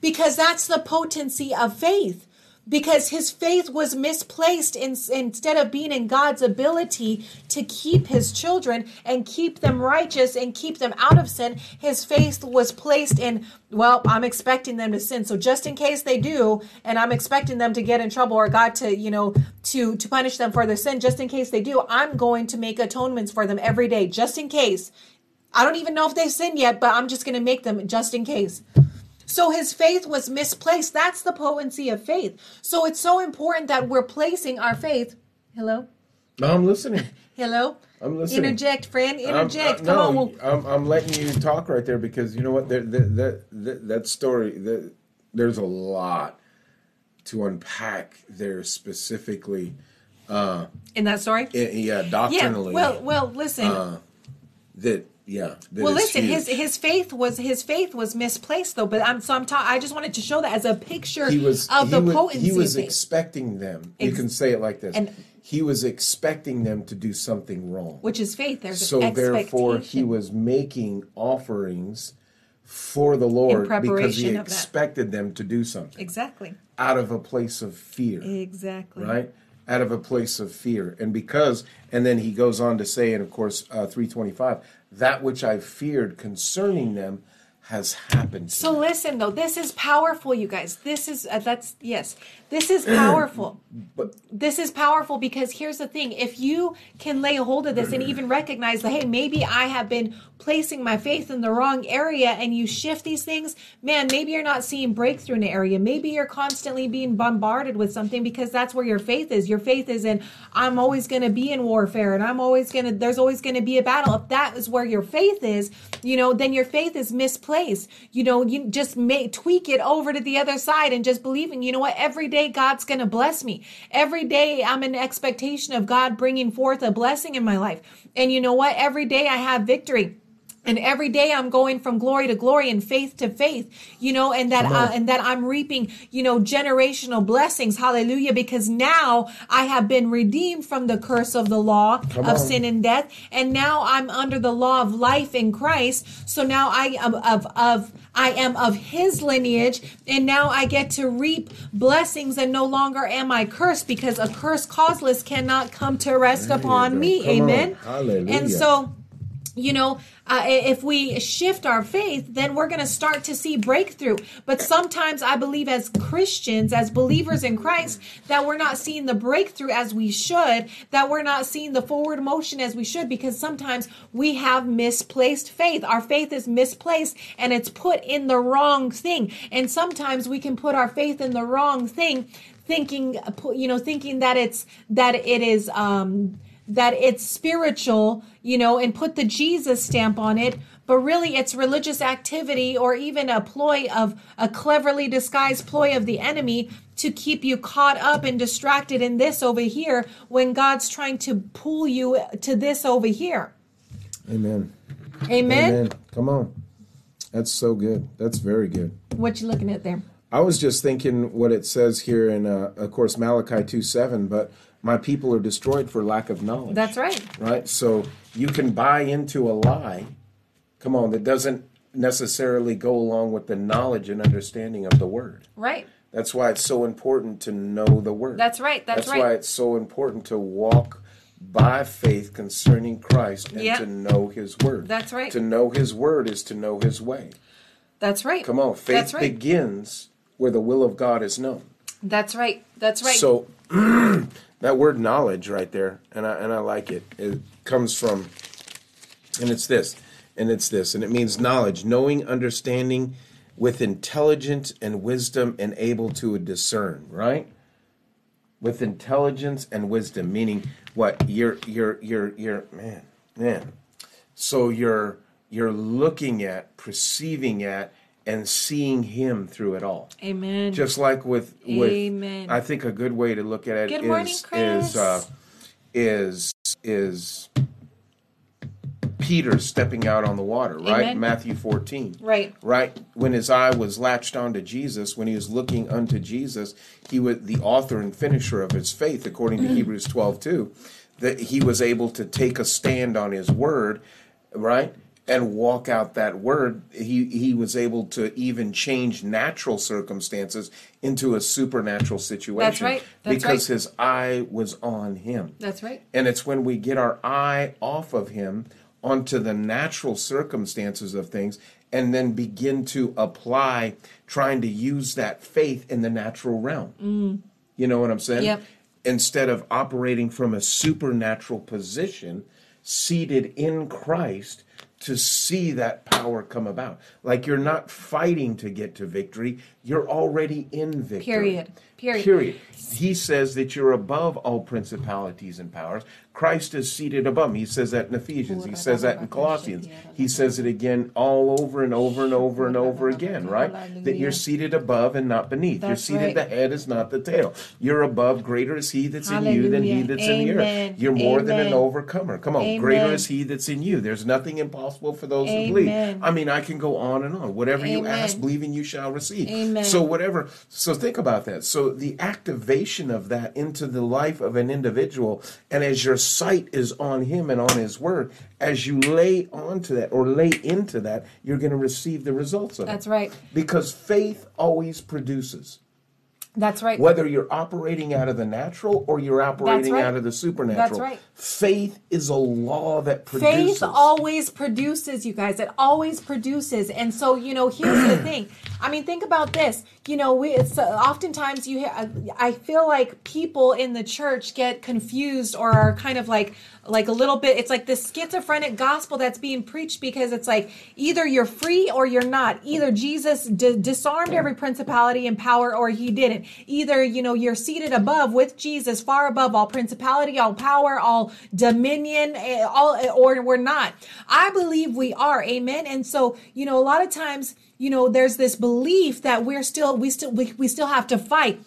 because that's the potency of faith because his faith was misplaced in, instead of being in God's ability to keep his children and keep them righteous and keep them out of sin. His faith was placed in, well, I'm expecting them to sin. So just in case they do, and I'm expecting them to get in trouble or God to, you know, to, to punish them for their sin, just in case they do, I'm going to make atonements for them every day, just in case. I don't even know if they've sinned yet, but I'm just going to make them just in case. So his faith was misplaced. That's the potency of faith. So it's so important that we're placing our faith. Hello? No, I'm listening. Hello? I'm listening. Interject, friend. I'm- Interject. uh, Come no, on. We'll, I'm, I'm letting you talk right there because you know what? That, that, that story, that, there's a lot to unpack there specifically Uh, in that story. I- yeah, yeah. doctrinally. Well, well, listen. uh, that yeah. well, listen. His huge. his faith was his faith was misplaced though. But I'm so I'm ta- I just wanted to show that as a picture he was of he the was, potency. he was expecting them. You can say it like this. and- he was expecting them to do something wrong. which is faith. There's so an therefore he was making offerings for the Lord because he expected them to do something exactly, out of a place of fear. exactly. right out of a place of fear and because and then he goes on to say and of course uh, 325 that which i feared concerning them has happened to So listen though, this is powerful, you guys. This is uh, that's yes, this is powerful. but this is powerful because here's the thing: if you can lay a hold of this and even recognize that, hey, maybe I have been placing my faith in the wrong area, and you shift these things, man, maybe you're not seeing breakthrough in an area. Maybe you're constantly being bombarded with something because that's where your faith is. Your faith is in I'm always going to be in warfare, and I'm always going to. There's always going to be a battle. If that is where your faith is, you know, then your faith is misplaced. You know, you just may tweak it over to the other side and just believing, you know what, every day God's going to bless me. Every day I'm in expectation of God bringing forth a blessing in my life. And you know what, every day I have victory. And every day I'm going from glory to glory and faith to faith, you know, and that uh, and that I'm reaping, you know, generational blessings. Hallelujah! Because now I have been redeemed from the curse of the law of on. sin and death, and now I'm under the law of life in Christ. So now I am of of I am of His lineage, and now I get to reap blessings, and no longer am I cursed because a curse causeless cannot come to rest upon me. Come on. Amen. Hallelujah. And so you know, uh, if we shift our faith, then we're going to start to see breakthrough. But sometimes I believe as Christians, as believers in Christ, that we're not seeing the breakthrough as we should, that we're not seeing the forward motion as we should, because sometimes we have misplaced faith. Our faith is misplaced and it's put in the wrong thing. And sometimes we can put our faith in the wrong thing thinking you know thinking that it's that it is um that it's spiritual, you know, and put the Jesus stamp on it, but really it's religious activity or even a ploy of a cleverly disguised ploy of the enemy to keep you caught up and distracted in this over here when God's trying to pull you to this over here. amen Amen. amen come on that's so good that's very good What you looking at there? I was just thinking what it says here in, uh, of course, Malachi 2 7, but my people are destroyed for lack of knowledge. That's right. Right? So you can buy into a lie, come on, that doesn't necessarily go along with the knowledge and understanding of the word. Right. That's why it's so important to know the word. That's right. That's, right. That's why it's so important to walk by faith concerning Christ and Yeah. to know his word. That's right. To know his word is to know his way. That's right. Come on, faith right. begins where the will of God is known. That's right. That's right. So that word knowledge right there, and I and I like it. It comes from, and it's this, and it's this, and it means knowledge, knowing, understanding, with intelligence and wisdom, and able to discern. Right. With intelligence and wisdom, meaning what you're you're you're you're man man. So you're you're looking at, perceiving at, and seeing Him through it all Amen. just like with with Amen. I think a good way to look at it Good is morning, is uh, is is Peter stepping out on the water, right? Amen. Matthew 14. Right. Right when his eye was latched onto Jesus, when he was looking unto Jesus, he was the author and finisher of his faith, according to Hebrews 12 2, that he was able to take a stand on his word, right? And walk out that word. He he was able to even change natural circumstances into a supernatural situation. That's right. That's because right. his eye was on him. That's right. And it's when we get our eye off of him onto the natural circumstances of things and then begin to apply trying to use that faith in the natural realm. You know what I'm saying? Mm. Yep. Instead of operating from a supernatural position, seated in Christ to see that power come about. Like you're not fighting to get to victory, you're already in victory. Period. Period. Period. He says that you're above all principalities and powers. Christ is seated above me. He says that in Ephesians. He says that in Colossians. He says it again all over and over and over and over again, right? That you're seated above and not beneath. You're seated right. the head is not the tail. You're above. Greater is he that's in you than he that's in the earth. You're more than an overcomer. Come on. Amen. Greater is he that's in you. There's nothing impossible for those who believe. I mean, I can go on and on. Whatever you ask, believing you shall receive. Amen. So whatever. So think about that. So the activation of that into the life of an individual, and as your sight is on him and on his word, as you lay onto that or lay into that, you're going to receive the results of That's it. right. Because faith always produces. That's right. Whether you're operating out of the natural or you're operating right. out of the supernatural, right. faith is a law that produces. Faith always produces, you guys. It always produces. And so, you know, here's the thing. I mean, think about this. You know, we it's, uh, oftentimes you hear, I feel like people in the church get confused or are kind of like like a little bit it's like this schizophrenic gospel that's being preached because it's like either you're free or you're not. Either Jesus d- disarmed every principality and power or he didn't. Either, you know, you're seated above with Jesus, far above all principality, all power, all dominion, eh, all or we're not. I believe we are. Amen. And so, you know, a lot of times, you know, there's this belief that we're still we still we, we still have to fight.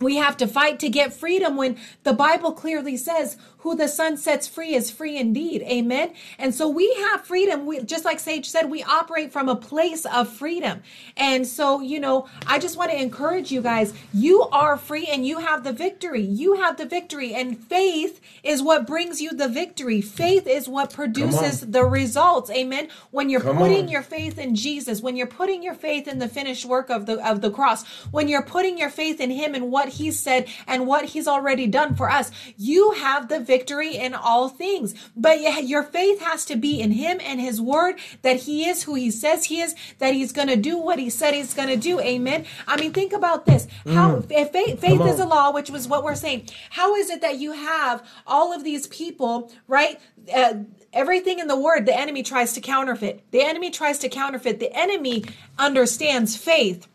We have to fight to get freedom when the Bible clearly says who the son sets free is free indeed. Amen. And so we have freedom. We just like Sage said, we operate from a place of freedom. And so, you know, I just want to encourage you guys, you are free and you have the victory. You have the victory and faith is what brings you the victory. Faith is what produces the results. Amen. When you're Come putting on. your faith in Jesus, when you're putting your faith in the finished work of the of the cross, when you're putting your faith in him and what he said and what he's already done for us, you have the victory in all things. But your faith has to be in him and his word that he is who he says he is, that he's going to do what he said he's going to do. Amen. I mean, think about this. How if faith, faith is a law, which was what we're saying. How is it that you have all of these people, right? Uh, everything in the word, the enemy tries to counterfeit. The enemy tries to counterfeit. The enemy understands faith.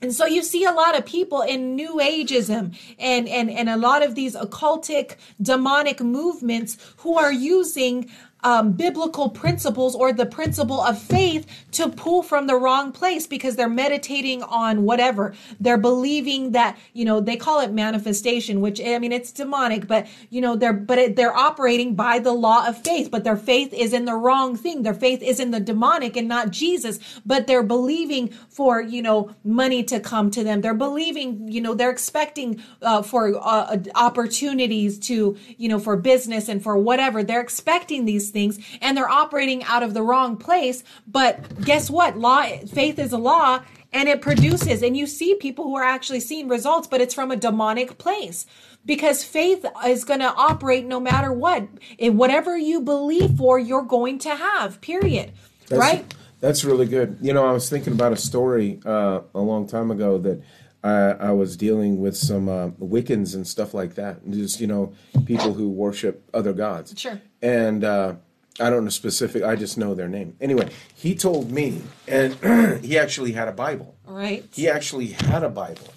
And so you see a lot of people in New Ageism and, and, and a lot of these occultic demonic movements who are using um, biblical principles or the principle of faith to pull from the wrong place because they're meditating on whatever. They're believing that, you know, they call it manifestation, which I mean, it's demonic, but you know, they're, but it, they're operating by the law of faith, but their faith is in the wrong thing. Their faith is in the demonic and not Jesus, but they're believing for, you know, money to come to them. They're believing, you know, they're expecting uh, for uh, opportunities to, you know, for business and for whatever. They're expecting these things and they're operating out of the wrong place. But guess what? Law, faith is a law and it produces, and you see people who are actually seeing results, but it's from a demonic place because faith is going to operate no matter what. In whatever you believe for, you're going to have, period. That's, right? That's really good. You know, I was thinking about a story uh, a long time ago that I, I was dealing with some uh, Wiccans and stuff like that. And Just you know, people who worship other gods. Sure. And uh, I don't know specific. I just know their name. Anyway, he told me, and he actually had a Bible. Right. He actually had a Bible.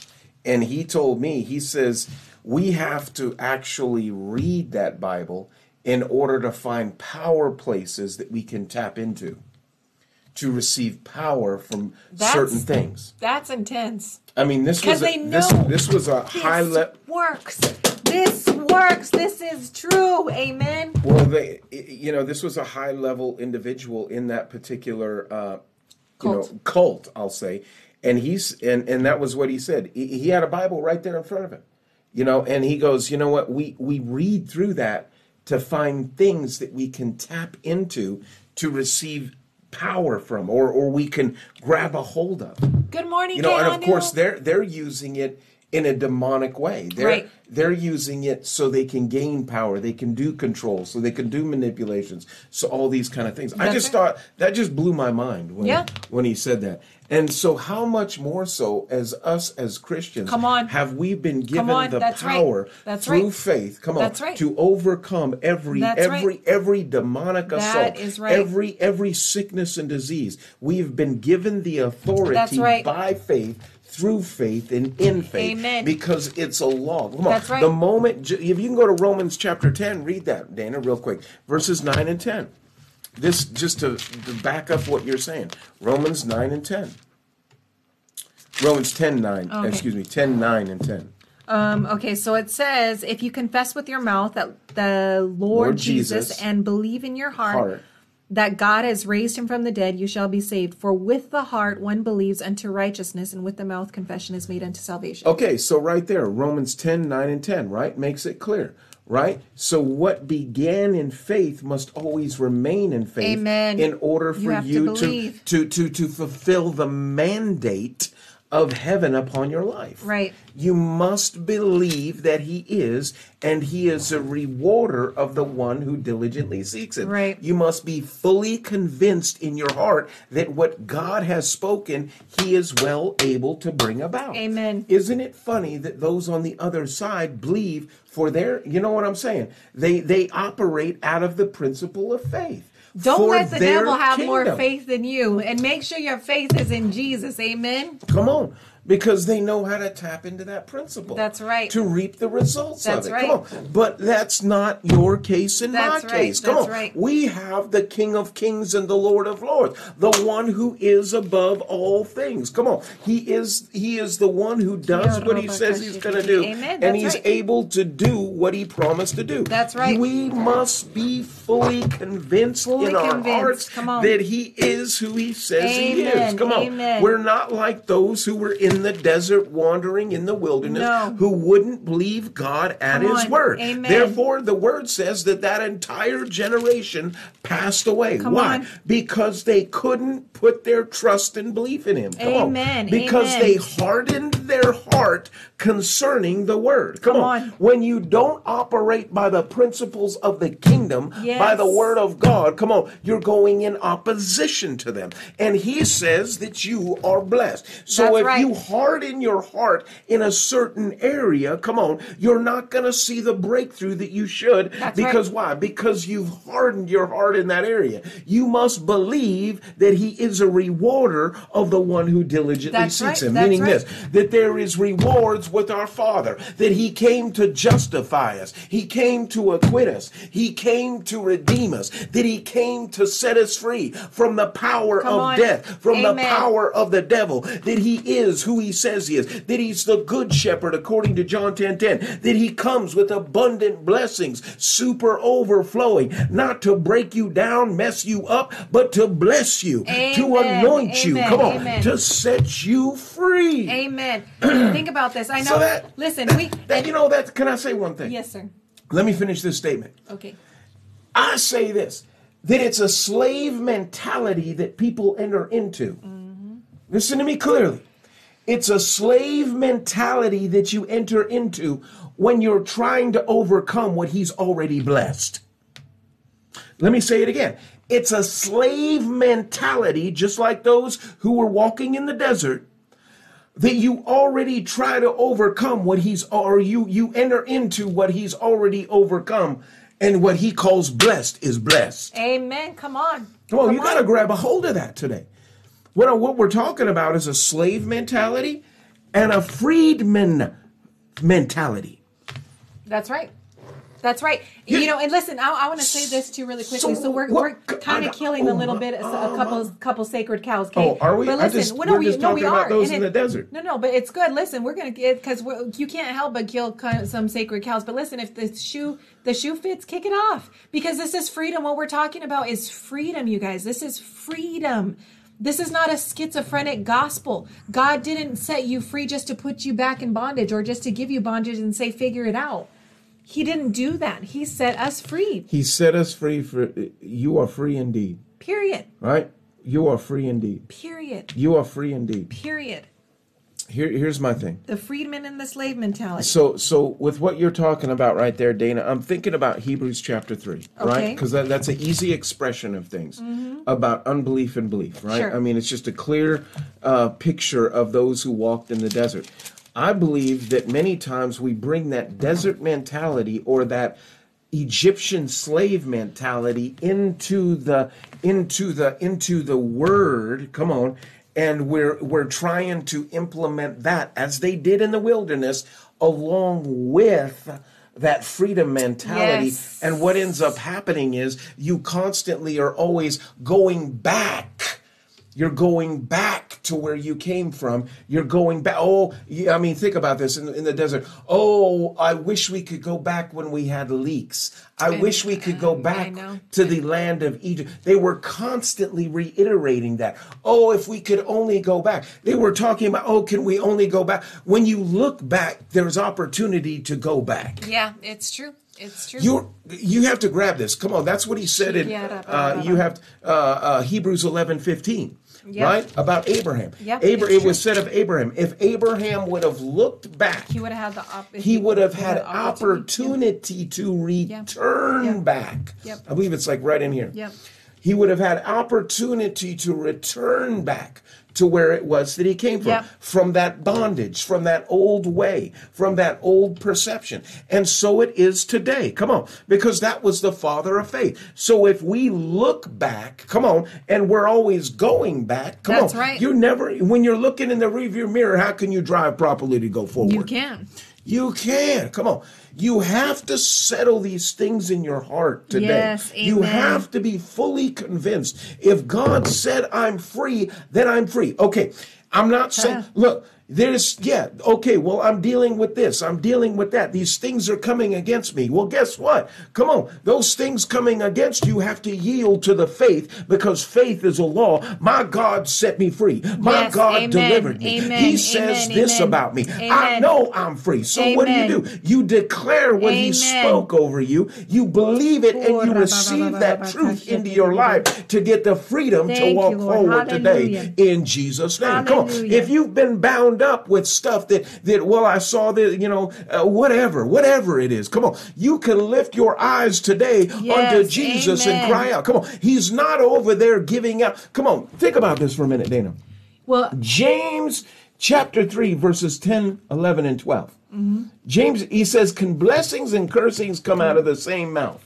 And he told me, he says, we have to actually read that Bible in order to find power places that we can tap into to receive power from That's- certain things. That's intense. I mean, this was a, this, this was a high level. works. This works. This is true. Amen. Well, they, you know, this was a high level individual in that particular, uh, you Cult. know, cult. I'll say, and he's and and that was what he said. He, he had a Bible right there in front of him, you know, and he goes, you know what? We we read through that to find things that we can tap into to receive power from, or or we can grab a hold of. Good morning, You know, and of course they're they're using it in a demonic way. They're Right. they're using it so they can gain power, they can do control, so they can do manipulations, so all these kind of things. I just right. thought that just blew my mind when Yeah. when he said that. And so how much more so as us as Christians Come on. have we been given on, the that's right. power That's through right. faith, come on, That's right. to overcome every That's every right. every demonic assault, is right. every every sickness and disease. We have been given the authority That's right. by faith through faith and in faith Amen. because it's a law. Come on. That's right. The moment, if you can go to Romans chapter 10, read that, Dana, real quick. Verses 9 and 10. This, just to, to back up what you're saying. Romans 9 and 10. Romans 10, 9. Okay. Excuse me, 10, 9 and 10. Um, okay, so it says, if you confess with your mouth that the Lord, Lord Jesus, Jesus and believe in your heart, Heart. That God has raised him from the dead, you shall be saved. For with the heart one believes unto righteousness, and with the mouth confession is made unto salvation. Okay, so right there, Romans 10, 9 and 10, right? Makes it clear, right? So what began in faith must always remain in faith Amen. in order for to you to, to, to, to fulfill the mandate of heaven upon your life. Right. You must believe that he is, and he is a rewarder of the one who diligently seeks him. Right. You must be fully convinced in your heart that what God has spoken, he is well able to bring about. Amen. Isn't it funny that those on the other side believe for their, you know what I'm saying? They they operate out of the principle of faith. Don't let the devil have more faith than you, and make sure your faith is in Jesus. Amen. Come on. Because they know how to tap into that principle. That's right. To reap the results That's of it. right. Come on. But that's not your case and That's my right. case. Come That's on. right. We have the King of Kings and the Lord of Lords, the one who is above all things. Come on. He is he is the one who does what he says he's going to do. Amen. And he's able to do what he promised to do. That's right. We must be fully convinced Fully in our convinced. hearts Come on. that he is who he says he is. Come on. Amen. We're not like those who were in the desert wandering in the wilderness No. who wouldn't believe God at Come his on. word. Amen. Therefore, the word says that that entire generation passed away. Come Why? on. Because they couldn't put their trust and belief in him. Come Amen. On. Because Amen. they hardened their heart concerning the word. Come, Come on. on. When you don't operate by the principles of the kingdom, by the word of God, come on, you're going in opposition to them. And he says that you are blessed. So That's if right. you harden your heart in a certain area, come on, you're not going to see the breakthrough that you should. That's because right. why? Because you've hardened your heart in that area. You must believe that he is a rewarder of the one who diligently That's seeks right. him. Meaning this, that there is rewards with our Father, that he came to justify us, he came to acquit us, he came to redeem us, that he came to set us free from the power Come of on. death, from the power of the devil, that he is who he says he is, that he's the good shepherd according to John 10 10, that he comes with abundant blessings, super overflowing, not to break you down, mess you up, but to bless you, to Amen. anoint you, come on, Amen. to set you free. Amen. Think about this. I know. So that- listen, we. That, you know that can I say one thing? yes, sir. Let me finish this statement. Okay. I say this that it's a slave mentality that people enter into. Mm-hmm. Listen to me clearly. It's a slave mentality that you enter into when you're trying to overcome what he's already blessed. Let me say it again. It's a slave mentality, just like those who were walking in the desert, that you already try to overcome what he's, or you, you enter into what he's already overcome, and what he calls blessed is blessed. Amen. Come on. Come on, Come you got to grab a hold of that today. What, what we're talking about is a slave mentality and a freedman mentality. That's right. That's right. You- You, know, and listen, I, I want to say this too really quickly. So So, we're, we're kind oh, of killing oh, a little bit, a, oh, a couple, my- couple sacred cows. Okay? Oh, are we? But listen, just- well, no, we're we, just no, talking we about are. those And in the desert. No, no, but it's good. Listen, we're gonna get because you can't help but kill some sacred cows. But listen, if the shoe the shoe fits, kick it off because this is freedom. What we're talking about is freedom, you guys. This is freedom. This is not a schizophrenic gospel. God didn't set you free just to put you back in bondage or just to give you bondage and say, figure it out. He didn't do that. He set us free. He set us free for you are free indeed, Period. right? You are free indeed. Period. You are free indeed. Period. Here, here's my thing. The freedman and the slave mentality. So, so with what you're talking about right there, Dana, I'm thinking about Hebrews chapter three, right? Okay. Mm-hmm. Because that, that's an easy expression of things about unbelief and belief, right? Sure. I mean, it's just a clear uh, picture of those who walked in the desert. I believe that many times we bring that desert mentality or that Egyptian slave mentality into the into the into the word. Come on. and we're we're trying to implement that as they did in the wilderness along with that freedom mentality Yes. and what ends up happening is you constantly are always going back you're going back to where you came from. You're going back. Oh, yeah, I mean, think about this in, in the desert. Oh, I wish we could go back when we had leeks. I wish we could go back to the land of Egypt. They were constantly reiterating that. Oh, if we could only go back. They were talking about, oh, can we only go back? When you look back, there's opportunity to go back. Yeah, it's true. It's true. You you have to grab this. Come on, that's what he said in uh, you have uh, uh, Hebrews eleven fifteen. Yep. Right about Abraham. Yep, Abra- it was said of Abraham. If Abraham would have looked back, he would have had the op- he would have had opportunity. opportunity to return Yep. back. I believe it's like right in here. He would have had opportunity to return back to where it was that he came from, Yep. from that bondage, from that old way, from that old perception. And so it is today. Come on, because that was the father of faith. So if we look back, come on, and we're always going back, come That's on. right. You never, when you're looking in the rearview mirror, how can you drive properly to go forward? You can. You can't Come on. You have to settle these things in your heart today. Yes, You have to be fully convinced. If God said I'm free, then I'm free. Okay. I'm not saying, look, there's, yeah, okay, well, I'm dealing with this. I'm dealing with that. These things are coming against me. Well, guess what? Come on. Those things coming against you have to yield to the faith because faith is a law. My God set me free. My Yes, God amen, delivered me. amen, he says amen, this about me. I know I'm free. So what do you do? You declare what he spoke over you. You believe it and you receive that truth into your life to get the freedom to walk you, forward today in Jesus' name. Come on. If you've been bound up with stuff that, that well, I saw that, you know, uh, whatever, whatever it is, come on. You can lift your eyes today Yes, unto Jesus and cry out. Come on. He's not over there giving up. Come on. Think about this for a minute, Dana. Well, James chapter 3, verses 10, 11, and 12. James, he says, Can blessings and cursings come out of the same mouth?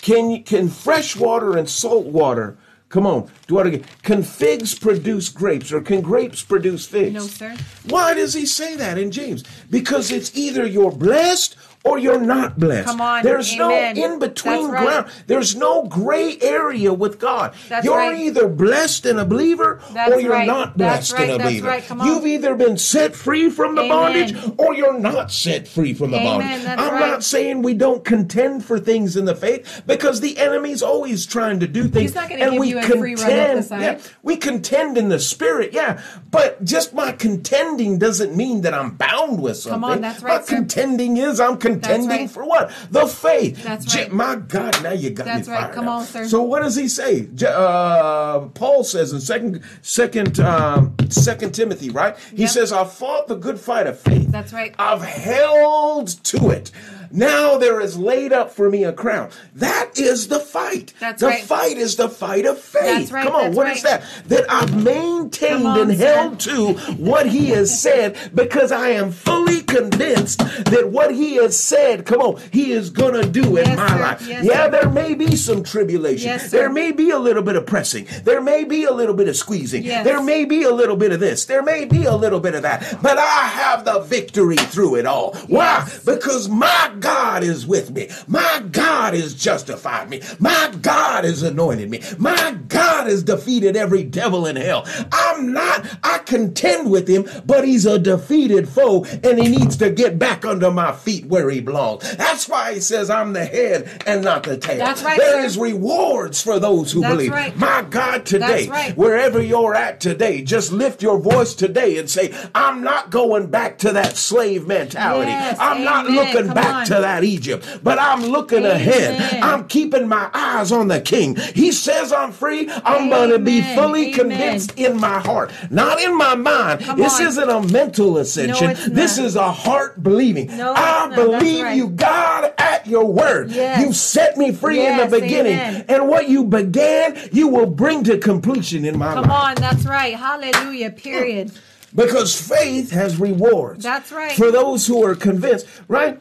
Can, can fresh water and salt water, come on, do it again. Can figs produce grapes or can grapes produce figs? No, sir. Why does he say that in James? Because it's either you're blessed or you're not blessed. Come on, There's amen. no in between right. ground. There's no gray area with God. That's you're right. either blessed and a believer That's or you're right. not That's blessed and right. a That's believer. right. Come on. You've either been set free from the Amen. bondage or you're not set free from the Amen. bondage. That's I'm not saying we don't contend for things in the faith because the enemy's always trying to do things. and give we you a free run up yeah, we contend in the spirit, yeah. But just my contending doesn't mean that I'm bound with something. Come on, that's My right, sir. contending is I'm contending right. for what? The faith. That's Je- My God, now you got That's me right. fired Come up. on, sir. So what does he say? Uh, Paul says in second, second, um, second Timothy, right? He Yep. says, "I fought the good fight of faith. That's right. I've held to it. Now there is laid up for me a crown. That is the fight. That's the right. fight is the fight of faith. That's right, Come on, what is right. that? That I've maintained on, and sir. held to what he has said because I am fully convinced that what he has said, come on, he is going to do in my sir. life. Yes, yeah, sir. there may be some tribulation. Yes, there may be a little bit of pressing. There may be a little bit of squeezing. Yes. There may be a little bit of this. There may be a little bit of that. But I have the victory through it all. Why? Because my God is with me. My God has justified me. My God has anointed me. My God has defeated every devil in hell. I'm not, I contend with him, but he's a defeated foe and he needs to get back under my feet where he belongs. That's why he says I'm the head and not the tail. That's right, There sir. is rewards for those who That's believe. right. My God, today, right. wherever you're at today, just lift your voice today and say, I'm not going back to that slave mentality. Yes, I'm not looking Come back on. To that Egypt, but I'm looking Amen. ahead. I'm keeping my eyes on the king. He says I'm free. I'm going to be fully Amen. convinced in my heart, not in my mind. Come this on. isn't a mental ascension. it's this is a heart believing. No, I believe right. you, God, at your word. Yes. You set me free in the beginning. amen. And what you began, you will bring to completion in my Come life. on. That's right. Hallelujah. Period. Because faith has rewards. That's right. For those who are convinced, right?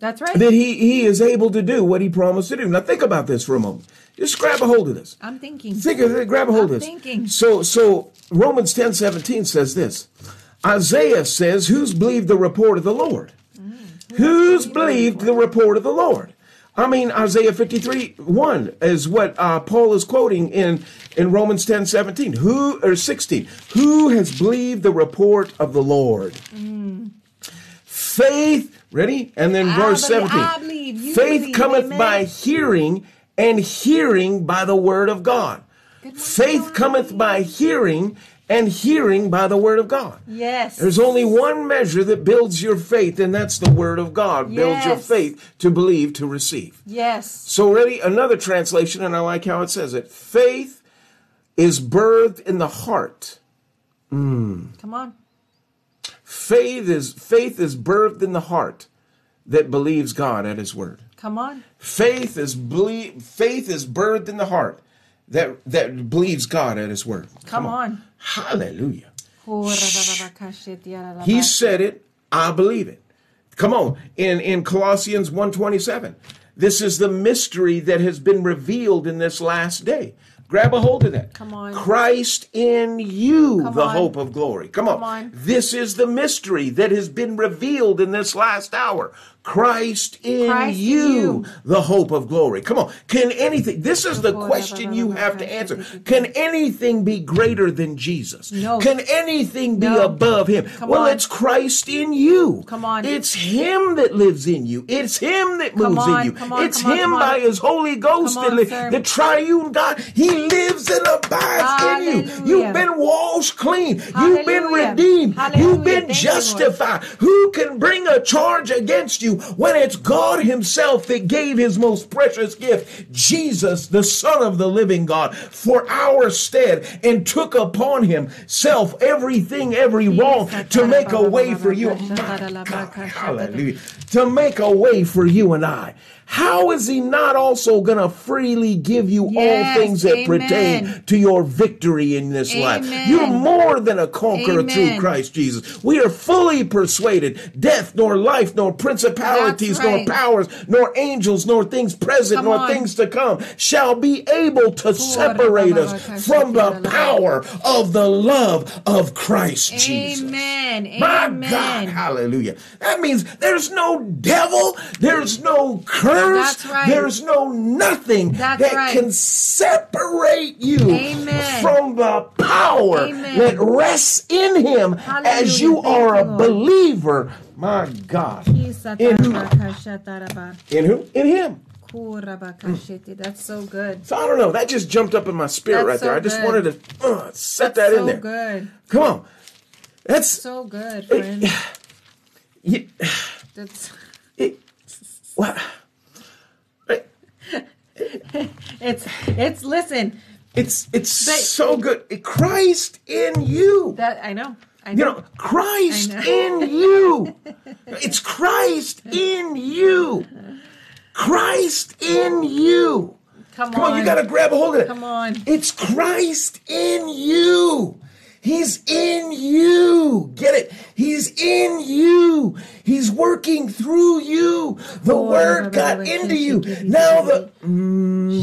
That's right. That he, he is able to do what he promised to do. Now think about this for a moment. Just grab a hold of this. I'm thinking. Think of it, grab a hold I'm of this. thinking. So so Romans 10 17 says this Isaiah says, Who's believed the report of the Lord? Who's believed the report of the Lord? I mean, Isaiah 53 1 is what uh, Paul is quoting in, in Romans 10 17. Who, or 16, who has believed the report of the Lord? Faith, ready? And then I verse believe- 17. I believe, you Faith believe, cometh amen. by hearing, and hearing by the word of God. Faith cometh by hearing, and hearing by the word of God. Yes. There's only one measure that builds your faith, and that's the word of God. Builds your faith to believe, to receive. Yes. So, ready? Another translation, and I like how it says it. Faith is birthed in the heart. Hmm. Come on. Faith is faith is birthed in the heart that believes God at His word. Come on. Faith is belie- faith is birthed in the heart that that believes God at His word. Come on. Hallelujah. He He said it, I believe it. Come on. In in Colossians 1:27. This is the mystery that has been revealed in this last day. Grab a hold of that. Come on. Christ in you, Come the on. hope of glory. Come on. Come on. This is the mystery that has been revealed in this last hour. Christ in Christ you, you. the hope of glory. Come on. Can anything, this is the question you have to answer. Can anything be greater than Jesus? No. Can anything be No. above him? Come well, on. it's Christ in you. Come on. It's him that lives in you. It's him that moves on, in you. come on, it's him by his Holy Ghost that on, li- the triune God. He lives and abides in you. Hallelujah. You've been washed clean. You've been Hallelujah. redeemed. Hallelujah. You've been Thank you, justified. Who can bring a charge against you when it's God himself that gave his most precious gift, Jesus, the Son of the living God, for our stead and took upon himself everything, every wrong to make a way for you. Oh my God, hallelujah. To make a way for you and I. How is he not also going to freely give you Yes, all things that amen. pertain to your victory in this life? You're more than a conqueror through Christ Jesus. We are fully persuaded death, nor life, nor principalities, right. nor powers, nor angels, nor things present, Come nor on. things to come shall be able to separate us from the power of the love of Christ Jesus. Amen. My Amen. God, hallelujah. That means there's no devil, there's no curse, That's right. there's no nothing That's that right. can separate you Amen. from the power Amen. that rests in him as you are a believer. My God. In who? In who? In him. That's so good. So I don't know. That just jumped up in my spirit That's right there. I just good. wanted to uh, set That's that so in there. good. Come on. That's So good, friend. you, That's it, what? It- it's it's listen. It's it's But- so good. Christ in you. That I know. I You know. know, Christ know. in you. It's Christ in you. Christ in you. Come, Come on, you got to grab a hold of it. Come on. It's Christ in you. He's in you. Get it? He's in you. He's working through you. The oh, word got into you. Now the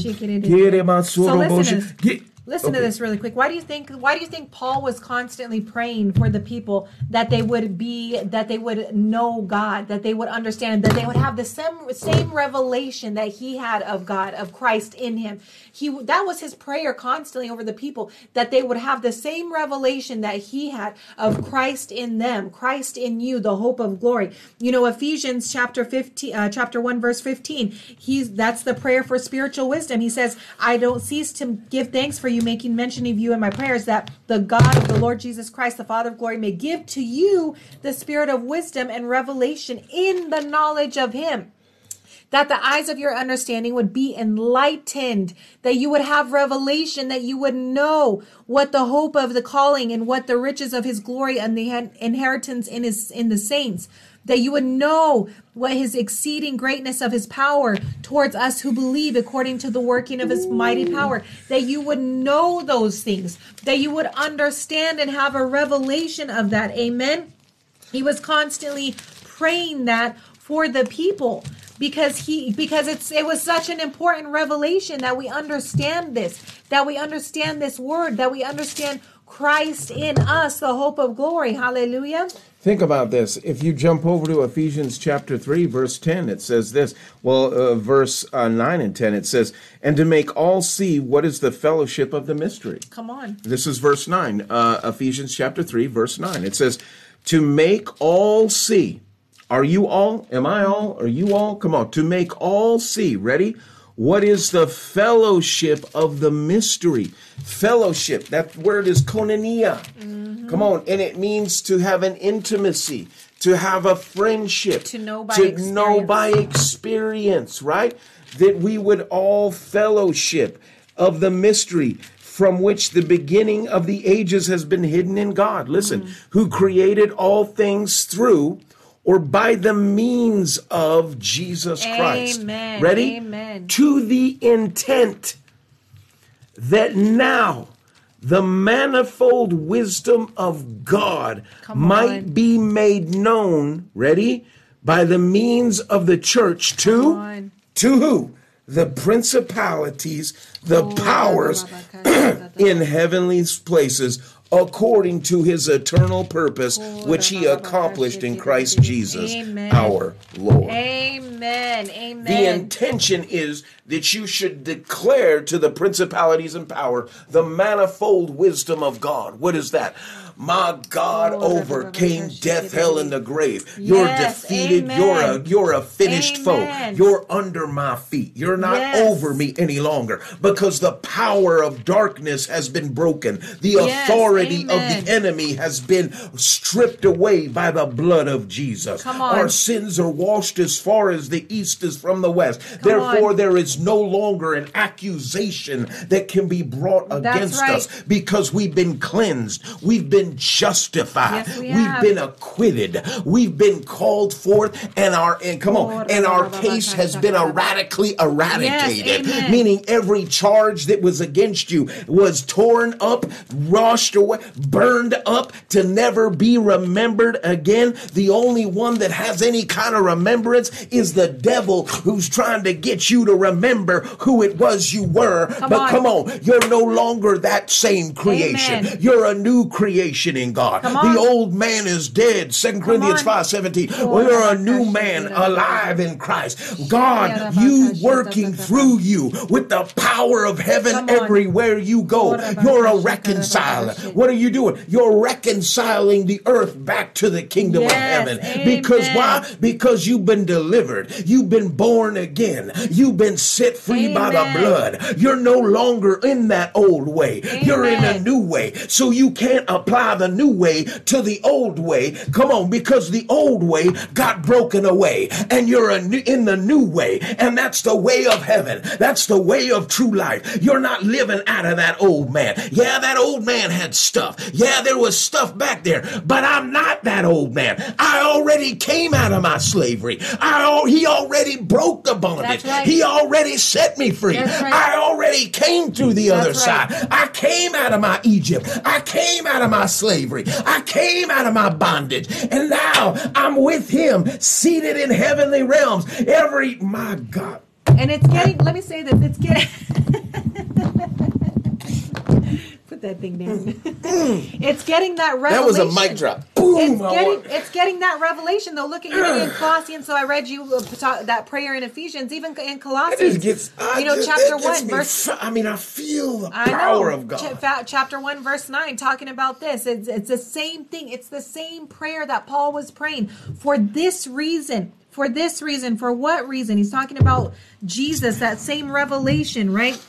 Shake it Get in. him So listen to this. Listen Okay. to this really quick. Why do you think why do you think Paul was constantly praying for the people that they would be that they would know God, that they would understand, that they would have the same same revelation that he had of God, of Christ in him. He that was his prayer constantly over the people that they would have the same revelation that he had of Christ in them, Christ in you, the hope of glory. You know Ephesians chapter 15 uh, chapter 1 verse 15. He's that's the prayer for spiritual wisdom. He says, "I don't cease to give thanks for you, making mention of you in my prayers, that the God of the Lord Jesus Christ, the Father of glory, may give to you the spirit of wisdom and revelation in the knowledge of him." That the eyes of your understanding would be enlightened, that you would have revelation, that you would know what the hope of the calling and what the riches of his glory and the inheritance in his in the saints, that you would know what his exceeding greatness of his power towards us who believe according to the working of his mighty power, that you would know those things, that you would understand and have a revelation of that. Amen. He was constantly praying that for the people because he because it's it was such an important revelation that we understand this that we understand this word that we understand Christ in us, the hope of glory. Hallelujah. Think about this. If you jump over to Ephesians chapter 3, verse 10, it says this. Well, uh, verse uh, 9 and 10, it says, And to make all see what is the fellowship of the mystery. Come on. This is verse 9, uh, Ephesians chapter 3, verse 9. It says, To make all see. Are you all? Am I all? Are you all? Come on. To make all see. Ready? What is the fellowship of the mystery? Fellowship. That word is koinonia. Come on. And it means to have an intimacy, to have a friendship, To know by to know experience. by experience, right? That we would all fellowship of the mystery from which the beginning of the ages has been hidden in God. Listen, Mm. who created all things through or by the means of Jesus Christ. Ready? Amen. To the intent that now the manifold wisdom of God might be made known, ready, by the means of the church to to who? The principalities, the Oh, powers in heavenly places according to his eternal purpose oh, which he accomplished in Christ Jesus Amen. our Lord. Amen. Amen. The intention is that you should declare to the principalities and power the manifold wisdom of God. What is that? My God Oh, overcame death, hell, and the grave. You're Yes, defeated. You're a you're a finished Amen. foe. You're under my feet. You're not Yes. over me any longer because the power of darkness has been broken. The authority amen. of the enemy has been stripped away by the blood of Jesus. Come. Our sins are washed as far as the east is from the west. Therefore, on. there is no longer an accusation that can be brought against right. us because we've been cleansed. We've been justified. Yes, we have been acquitted. We've been called forth and our and come on, and our case has been erratically eradicated. amen. Meaning every charge that was against you was torn up, washed away, burned up to never be remembered again. The only one that has any kind of remembrance is the devil who's trying to get you to remember who it was you were. but on. come on, you're no longer that same creation. Amen. You're a new creation in God. The old man is dead. Second Corinthians on. 5 17. We're a new man alive in Christ. God, you working through you with the power of heaven everywhere you go. You're a reconciler. What are you doing? You're reconciling the earth back to the kingdom of heaven. Because why? Because you've been delivered. You've been born again. You've been set free by the blood. You're no longer in that old way. You're in a new way. So you can't apply the new way to the old way. Come on, because the old way got broken away and you're in the new way. And that's the way of heaven. That's the way of true life. You're not living out of that old man. Yeah, that old man had stuff. Yeah, there was stuff back there, but I'm not that old man. I already came out of my slavery. I he already broke the bondage. Right. He already set me free. Right. I already came through the other right. side. I came out of my Egypt. I came out of my slavery. I came out of my bondage. And now I'm with him, seated in heavenly realms. Every, my God. And it's getting, let me say this, it's getting. Put that thing down. it's getting that Mm. That was revelation. a mic drop. Boom. It's getting, it's getting that revelation though. Look at you in Colossians. So I read you uh, that prayer in Ephesians, even in Colossians. gets, you know, just- chapter one, verse f- I mean, I feel the I power know. of God. Fa- chapter 1, verse 9, talking about this. It's, it's the same thing. It's the same prayer that Paul was praying for this reason. For this reason. For what reason? He's talking about Jesus, that same revelation, right?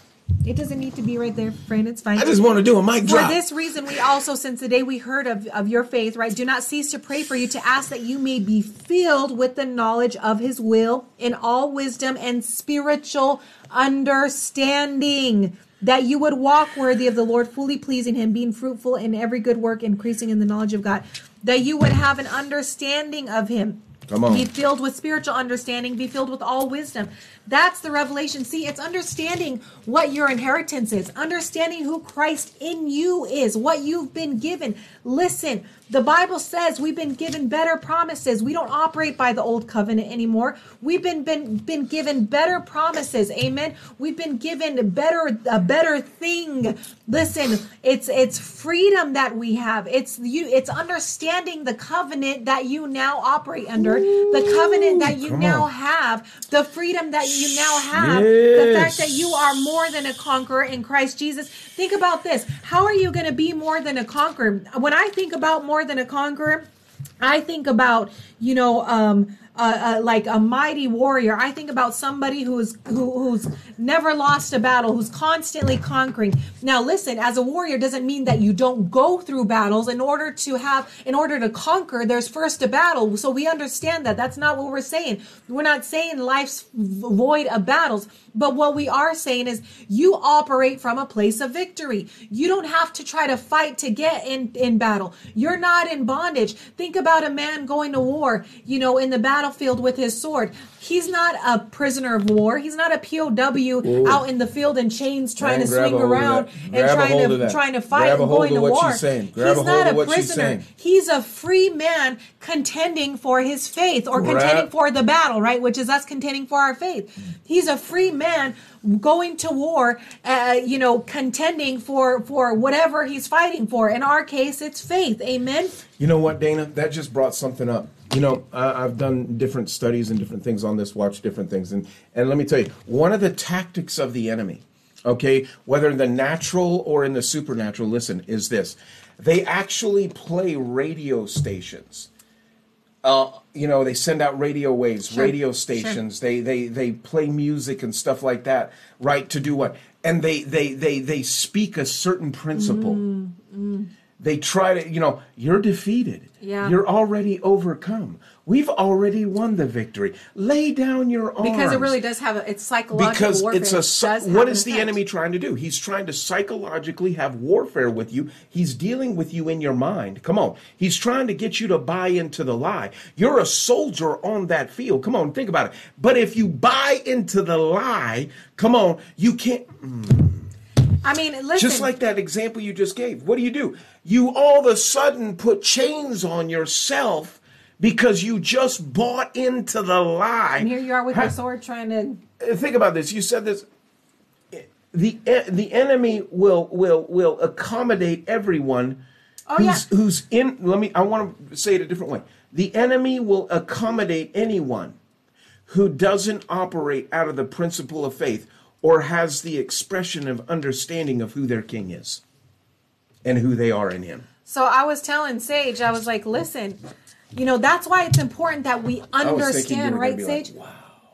It doesn't need to be right there, friend. It's fine. I just want to do a mic For this reason, we also, since the day we heard of, of your faith, right, do not cease to pray for you to ask that you may be filled with the knowledge of his will in all wisdom and spiritual understanding, that you would walk worthy of the Lord, fully pleasing him, being fruitful in every good work, increasing in the knowledge of God, that you would have an understanding of him. Come on. Be filled with spiritual understanding, be filled with all wisdom. That's the revelation. See, it's understanding what your inheritance is, understanding who Christ in you is, what you've been given. Listen, the Bible says we've been given better promises. We don't operate by the old covenant anymore. We've been been, been given better promises. Amen. We've been given better a better thing. Listen, it's it's freedom that we have. It's you it's understanding the covenant that you now operate under, the covenant that you come now on. have, the freedom that you now have, the fact that you are more than a conqueror in Christ Jesus. Think about this. How are you going to be more than a conqueror? When I think about more than a conqueror, I think about, you know, um, uh, like a mighty warrior. I think about somebody who's who, who's never lost a battle, who's constantly conquering. Now, listen, as a warrior doesn't mean that you don't go through battles. In order to have, in order to conquer, there's first a battle. So we understand that. That's not what we're saying. We're not saying life's void of battles. But what we are saying is you operate from a place of victory. You don't have to try to fight to get in, in battle. You're not in bondage. Think about a man going to war, you know, in the battlefield with his sword. He's not a prisoner of war. He's not a POW out in the field in chains trying Man, to swing around and trying to trying to fight Grab and going to what war. He's not a prisoner. He's a free man contending for his faith or Grab- contending for the battle, right? Which is us contending for our faith. He's a free man going to war, uh, you know, contending for for whatever he's fighting for. In our case, it's faith. Amen. You know what, Dana? That just brought something up. You know, I, I've done different studies and different things on this, watch different things, and and let me tell you, one of the tactics of the enemy, okay, whether in the natural or in the supernatural, listen, is this: they actually play radio stations. Uh, you know, they send out radio waves, Sure, radio sure. stations. They they they play music and stuff like that, right? To do what? And they they they they speak a certain principle. Mm, They try to, you know, you're defeated. Yeah. You're already overcome. We've already won the victory. Lay down your arms. Because it really does have a, it's psychological Because warfare. it's a It psy- does have what is the enemy trying to do? He's trying to psychologically have warfare with you. He's dealing with you in your mind. Come on. He's trying to get you to buy into the lie. You're a soldier on that field. Come on, think about it. But if you buy into the lie, come on, you can't mm. I mean, listen. just like that example you just gave. What do you do? You all of a sudden put chains on yourself because you just bought into the lie. and here you are with your sword trying to. Think about this. You said this. The the enemy will will will accommodate everyone Oh, who's yeah. who's in. Let me. I want to say it a different way. The enemy will accommodate anyone who doesn't operate out of the principle of faith or has the expression of understanding of who their king is and who they are in him. So I was telling Sage, I was like, listen, you know, that's why it's important that we was thinking you understand, right, gonna like, Sage?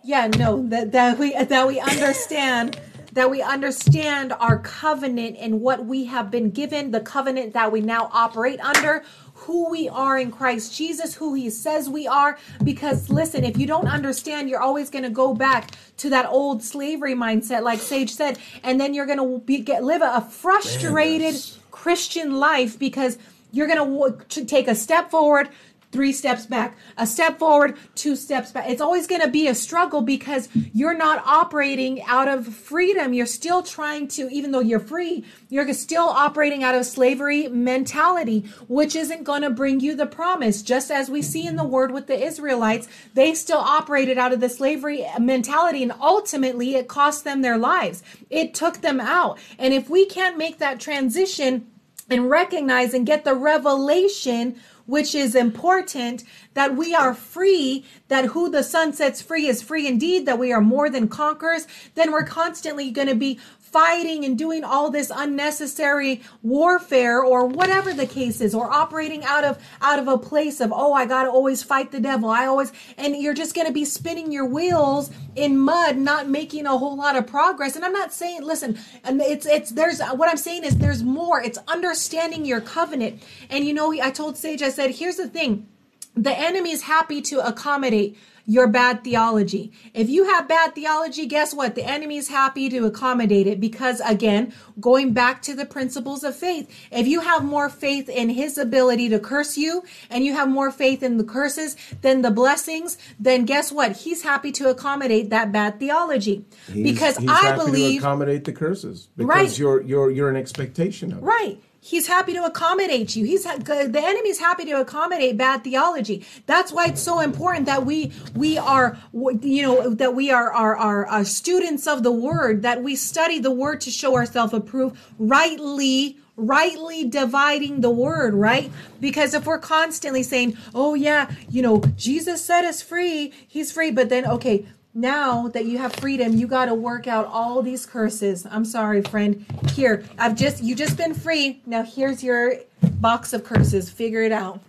Yeah, no, that that we that we understand that we understand our covenant and what we have been given, the covenant that we now operate under, who we are in Christ Jesus, who he says we are. Because listen, if you don't understand, you're always going to go back to that old slavery mindset, like Sage said, and then you're going to be get live a, frustrated Christian life because you're going to take a step forward, three steps back, a step forward, two steps back. It's always going to be a struggle because you're not operating out of freedom. You're still trying to, even though you're free, you're still operating out of slavery mentality, which isn't going to bring you the promise. Just as we see in the word with the Israelites, they still operated out of the slavery mentality and ultimately it cost them their lives. It took them out. And if we can't make that transition, and recognize and get the revelation which is important that we are free that who the son sets free is free indeed that we are more than conquerors then we're constantly going to be fighting and doing all this unnecessary warfare or whatever the case is or operating out of out of a place of oh i got to always fight the devil. I always and you're just going to be spinning your wheels in mud not making a whole lot of progress. And i'm not saying listen and it's it's there's what i'm saying is there's more. It's understanding your covenant. And you know i told sage i said here's the thing. The enemy is happy to accommodate your bad theology. If you have bad theology, guess what? The enemy is happy to accommodate it because, again, going back to the principles of faith, if you have more faith in his ability to curse you and you have more faith in the curses than the blessings, then guess what? He's happy to accommodate that bad theology. He's- because he's I happy believe. to accommodate the curses because Right. you're you're you're an expectation of it. Right. He's happy to accommodate you. He's the enemy's happy to accommodate bad theology. That's why it's so important that we we are you know that we are are, are, are students of the word that we study the word to show ourselves approved rightly rightly dividing the word right because if we're constantly saying oh yeah you know jesus set us free he's free but then okay now that you have freedom you got to work out all these curses. I'm sorry friend. Here i've just you just been free. Now here's your box of curses. Figure it out.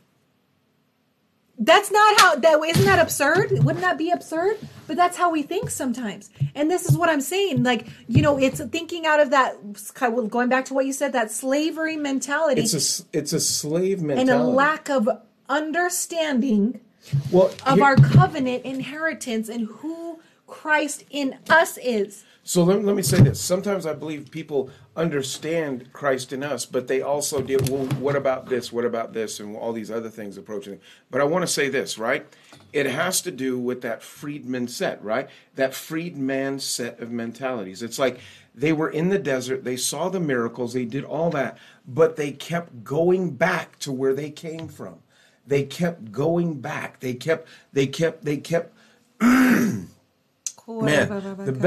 That's not how that isn't that absurd? Wouldn't that be absurd but that's how we think sometimes. And this is what i'm saying like you know it's thinking out of that going back to what you said that slavery mentality. It's a it's a slave mentality and a lack of understanding well, of here- our covenant inheritance and who Christ in us is. So let, let me say this. Sometimes I believe people understand Christ in us, but they also deal, well, what about this? What about this? And all these other things approaching it. But I want to say this, right? It has to do with that freedman set, right? That freedman set of mentalities. It's like they were in the desert, they saw the miracles, they did all that, but they kept going back to where they came from. They kept going back. They kept, they kept, they kept Man, the be-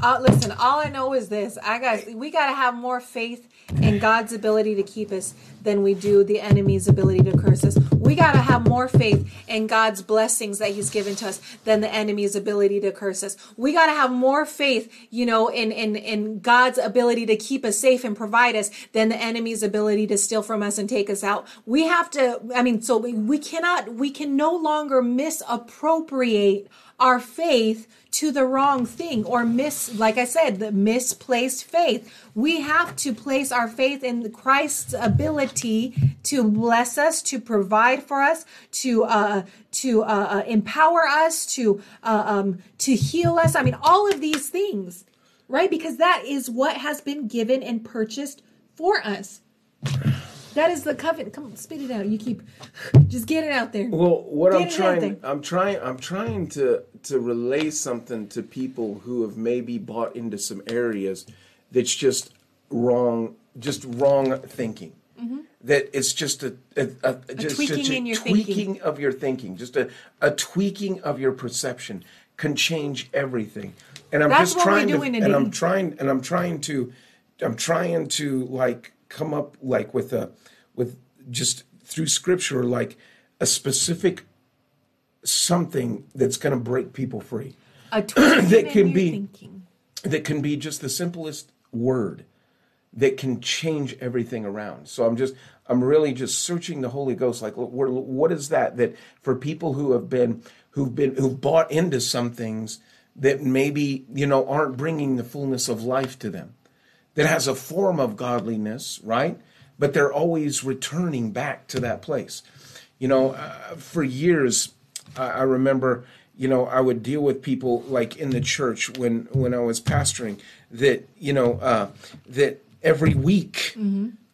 Uh, listen, all I know is this: I got we got to have more faith in God's ability to keep us than we do the enemy's ability to curse us. We got to have more faith in God's blessings that He's given to us than the enemy's ability to curse us. We got to have more faith, you know, in in in God's ability to keep us safe and provide us than the enemy's ability to steal from us and take us out. We have to. I mean, so we, we cannot. We can no longer misappropriate our faith to the wrong thing or miss like i said the misplaced faith. We have to place our faith in christ's ability to bless us to provide for us to uh to uh, uh, empower us to uh, um to heal us. I mean all of these things right? Because that is what has been given and purchased for us that is the covenant come on spit it out you keep just get it out there Well, what Get I'm trying. I'm trying, I'm trying to to relay something to people who have maybe bought into some areas that's just wrong, just wrong thinking. Mm-hmm. That it's just a, a, a, just, tweaking just a tweaking thinking. of your thinking, just a, a tweaking of your perception can change everything. And I'm That's just trying to, and. I'm trying, and I'm trying to, I'm trying to like come up like with a, with just through scripture like a specific something that's going to break people free. A that can be- thinking. that can be just the simplest word that can change everything around. So i'm just i'm really just searching the holy ghost like what, what is that that for people who have been who've been who've bought into some things that maybe you know aren't bringing the fullness of life to them that has a form of godliness right but they're always returning back to that place you know uh, for years I, I remember you know i would deal with people like in the church when when i was pastoring that you know uh, that every week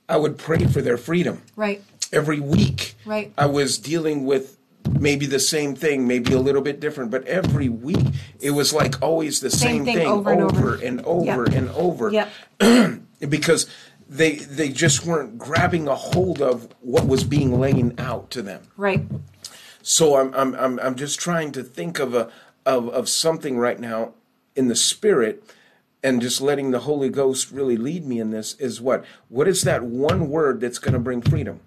i would pray for their freedom Right. every week Right. i was dealing with maybe the same thing maybe a little bit different but every week it was like always the same, thing thing, over and over. over and over Yep. and over Yep. because they they just weren't grabbing a hold of what was being laid out to them Right. so I'm I'm I'm I'm just trying to think of a of of something right now in the spirit and just letting the Holy Ghost really lead me in this is what what is that one word that's going to bring freedom?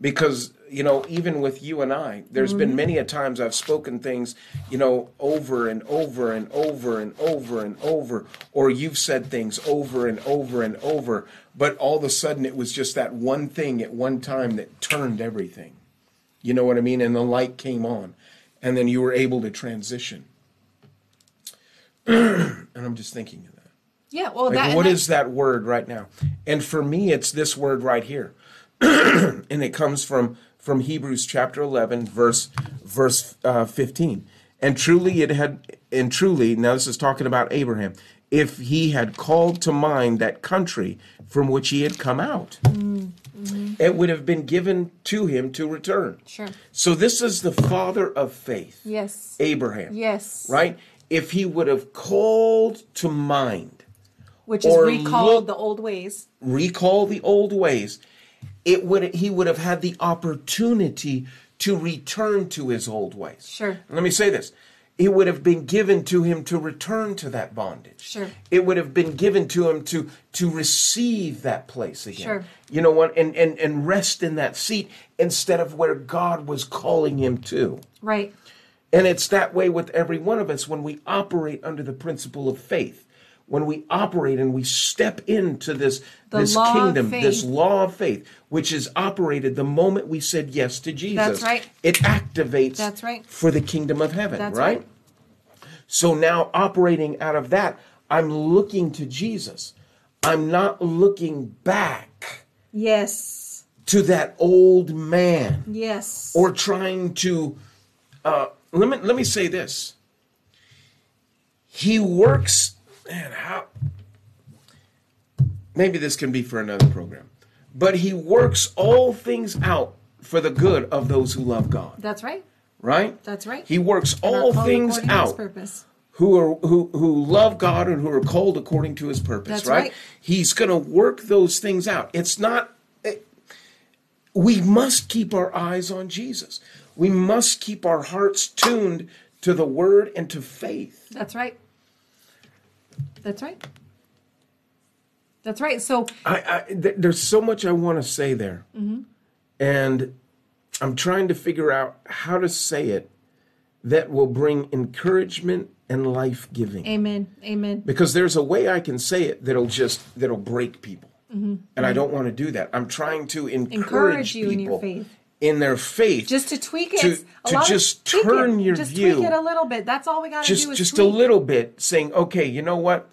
Because you know, even with you and I, there's been many a times I've spoken things, you know, over and over and over and over and over, or you've said things over and over and over, but all of a sudden it was just that one thing at one time that turned everything. You know what I mean? And the light came on, and then you were able to transition. and I'm just thinking of that. Yeah. Well, Like, that, what and that word right now? And for me, it's this word right here. and it comes from from Hebrews chapter 11, verse verse uh, 15. And truly it had, and truly, now this is talking about Abraham, if he had called to mind that country from which he had come out, it would have been given to him to return. Sure. So this is the father of faith, Yes. Abraham. Yes. Right? If he would have called to mind, Which is Or recalled the old ways. recall the old ways, it would he would have had the opportunity to return to his old ways. Sure. Let me say this. It would have been given to him to return to that bondage. Sure. It would have been given to him to to receive that place again. Sure. You know what? And and and rest in that seat instead of where God was calling him to. Right. And it's that way with every one of us when we operate under the principle of faith. When we operate and we step into this, The this kingdom, this law of faith, which is operated the moment we said yes to Jesus. That's right. It activates That's right. for the kingdom of heaven, That's right? right. So now operating out of that, I'm looking to Jesus. I'm not looking back Yes. to that old man Yes. or trying to uh, let me let me say this. He works, man. How? Maybe this can be for another program, but he works all things out for the good of those who love God. That's right. Right? That's right. He works And all things out purpose. who are who who love God and who are called according to His purpose. That's right? right. He's going to work those things out. It's not. it- we must keep our eyes on Jesus. We must keep our hearts tuned to the Word and to faith. That's right. That's right. That's right. So I, I th- there's so much I want to say there, Mm-hmm. and I'm trying to figure out how to say it that will bring encouragement and life giving. amen. Amen. because there's a way I can say it that'll just that'll break people, and I don't want to do that. I'm trying to encourage, Mm-hmm. Encourage you in your faith. in their faith, Just to tweak it. To- to just tweak it. turn your just view. tweak it a little bit. That's all we got to do just is just a little bit, saying, okay, you know what?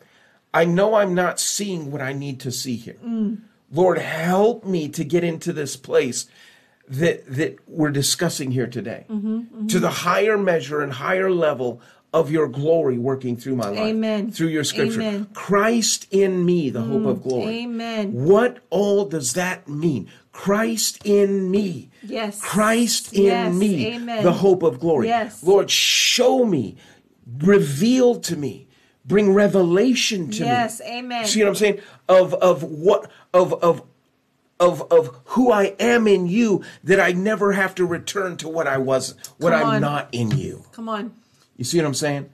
I know I'm not seeing what I need to see here. Mm. Lord, help me to get into this place that that we're discussing here today, Mm-hmm, to the higher measure and higher level of your glory working through my life, Amen. through your scripture. Amen. Christ in me, the hope of glory. Amen. What all does that mean? Christ in me. Yes. Christ in Yes. me, Amen. the hope of glory. Yes. Lord, show me, reveal to me, bring revelation to me. Yes, amen. See what I'm saying? Of of what of of of of who I am in you that I never have to return to what I was what I'm not in you. Come on. You see what I'm saying?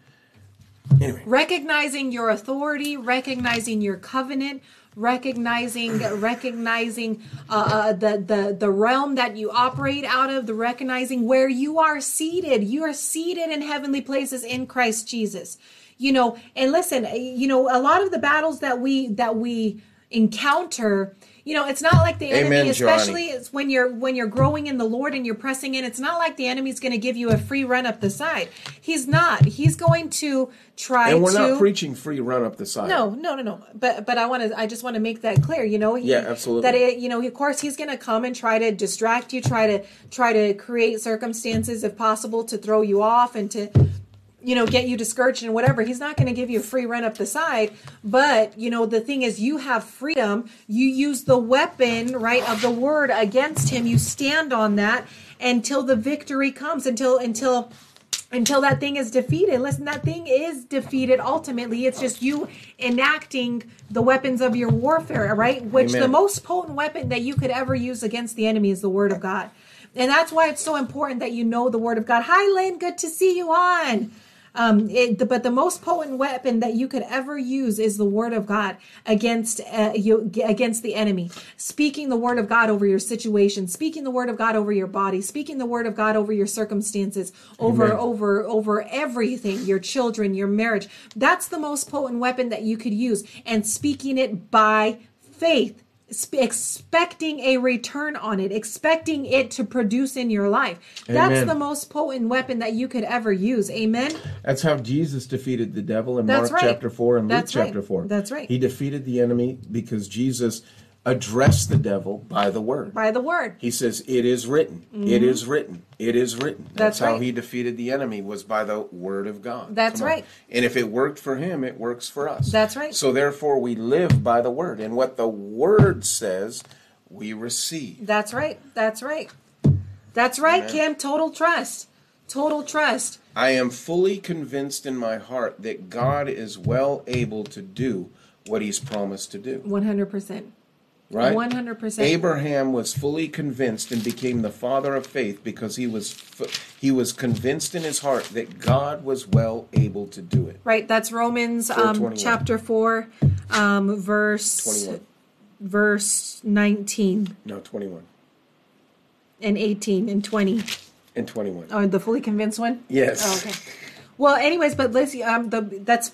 Anyway. recognizing your authority recognizing your covenant recognizing recognizing uh, uh, the, the the realm that you operate out of the recognizing where you are seated you are seated in heavenly places in christ jesus you know and listen eh, you know a lot of the battles that we that we encounter you know it's not like the enemy Amen, especially it's when you're when you're growing in the lord and you're pressing in it's not like the enemy's going to give you a free run up the side he's not he's going to try And we're to not preaching free run up the side. no, no, no, no. But but I want to. I just want to make that clear. You know. he- Yeah, absolutely. That it, you know, of course, he's going to come and try to distract you, try to try to create circumstances, if possible, to throw you off and to, you know, get you discouraged and whatever. He's not going to give you a free run up the side. But you know, the thing is, you have freedom. You use the weapon, right, of the word against him. You stand on that until the victory comes. Until until until that thing is defeated. Listen, that thing is defeated ultimately. It's just you enacting the weapons of your warfare, right? Which Amen. the most potent weapon that you could ever use against the enemy is the word of God. And that's why it's so important that you know the word of God. Hi, Lynn. Good to see you on. Um, it, but the most potent weapon that you could ever use is the word of God against uh, you against the enemy. Speaking the word of God over your situation, speaking the word of God over your body, speaking the word of God over your circumstances, over Amen. over over everything, your children, your marriage. That's the most potent weapon that you could use, and speaking it by faith expecting a return on it, expecting it to produce in your life. That's the most potent weapon that you could ever use. Amen. That's how Jesus defeated the devil in That's Mark right. chapter 4 and That's Luke right. chapter 4. That's right. He defeated the enemy because Jesus address the devil by the word. by the word. He says, "It is written. It is written. It is written." Mm-hmm. That's how right. he defeated the enemy was by the word of God. That's Come on. right. And if it worked for him, it works for us. That's right. So therefore, we live by the word, and what the word says, we receive. That's right. That's right. That's right, Amen. Kim. Total trust. Total trust. I am fully convinced in my heart that God is well able to do what He's promised to do. 100%. Right? 100%. Abraham was fully convinced and became the father of faith because he was he was convinced in his heart that God was well able to do it. Right. That's Romans um, chapter 4, um, verse 21. verse 19 No, 21 and 18 and 20. and 21. Oh, the fully convinced one? Yes. Oh, okay. Well, anyways, but Lizzie, um, the that's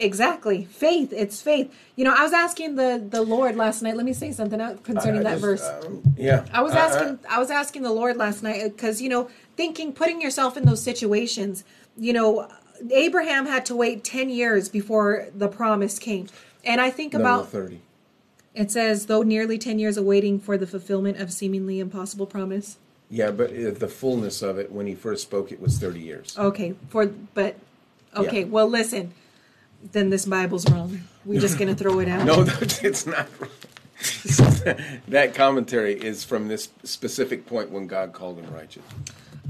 exactly faith. It's faith. You know, I was asking the the Lord last night. Let me say something concerning I that just, verse. um, yeah. I was Uh, uh, asking I was asking the Lord last night because you know thinking putting yourself in those situations you know Abraham had to wait 10 years before the promise came and I think about 30. it says though nearly 10 years awaiting for the fulfillment of seemingly impossible promise Yeah, but uh, the fullness of it when he first spoke it was 30 years. okay for but okay Yeah. well listen then this Bible's wrong we're just gonna throw it out No, it's not. that commentary is from this specific point when God called him righteous.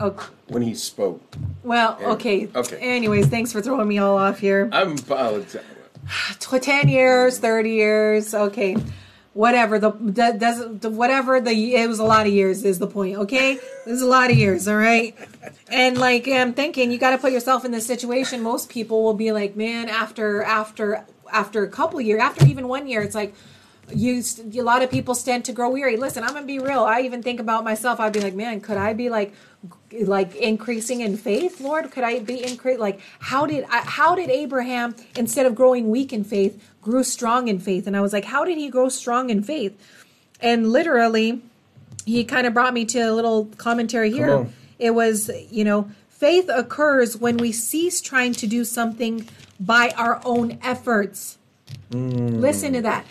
okay. When he spoke. well Yeah. okay Okay. anyways thanks for throwing me all off here I'm apologizing. tw- 10 years 30 years okay whatever the, does whatever the it was a lot of years is the point okay? It was a lot of years all right? And like i'm thinking you got to put yourself in this situation. Most people will be like man after after after a couple years after even one year it's like you a lot of people stand to grow weary. Listen i'm gonna be real. I even think about myself. I'd be like man could i be like like increasing in faith lord? Could i be increase like how did I, how did abraham instead of growing weak in faith grew strong in faith? And i was like how did he grow strong in faith? And literally he kind of brought me to a little commentary here. it was you know faith occurs when we cease trying to do something by our own efforts. Mm. Listen to that.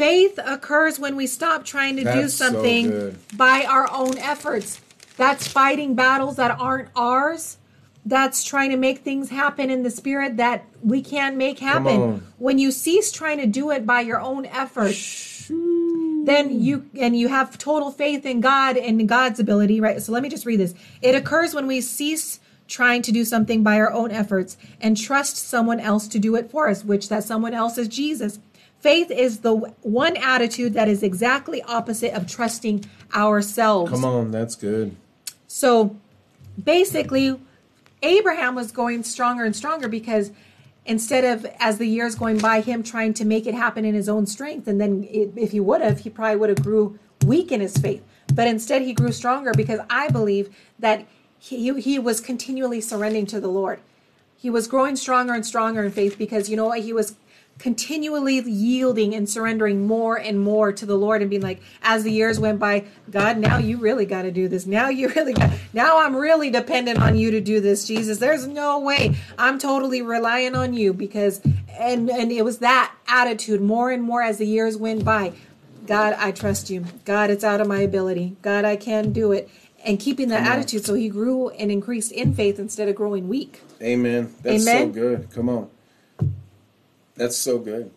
Faith occurs when we stop trying to do That's so something good. by our own efforts. That's fighting battles that aren't ours. That's trying to make things happen in the spirit that we can't make happen. When you cease trying to do it by your own efforts, then you and you have total faith in God and God's ability, right? So let me just read this. It occurs when we cease trying to do something by our own efforts and trust someone else to do it for us, which that someone else is Jesus. Faith is the one attitude that is exactly opposite of trusting ourselves. Come on, that's good. So basically, Abraham was going stronger and stronger because instead of, as the years going by, him trying to make it happen in his own strength, and then it, if he would have, he probably would have grew weak in his faith. But instead, he grew stronger because I believe that he, he was continually surrendering to the Lord. He was growing stronger and stronger in faith because you know what? He was continually yielding and surrendering more and more to the Lord and being like, as the years went by, God, now you really got to do this. Now you really got, now I'm really dependent on you to do this, Jesus. There's no way. I'm totally relying on you because, and, and it was that attitude more and more as the years went by. God, I trust you. God, it's out of my ability. God, I can do it. And keeping that attitude, so he grew and increased in faith instead of growing weak. Amen. That's so good. Come on. That's so good.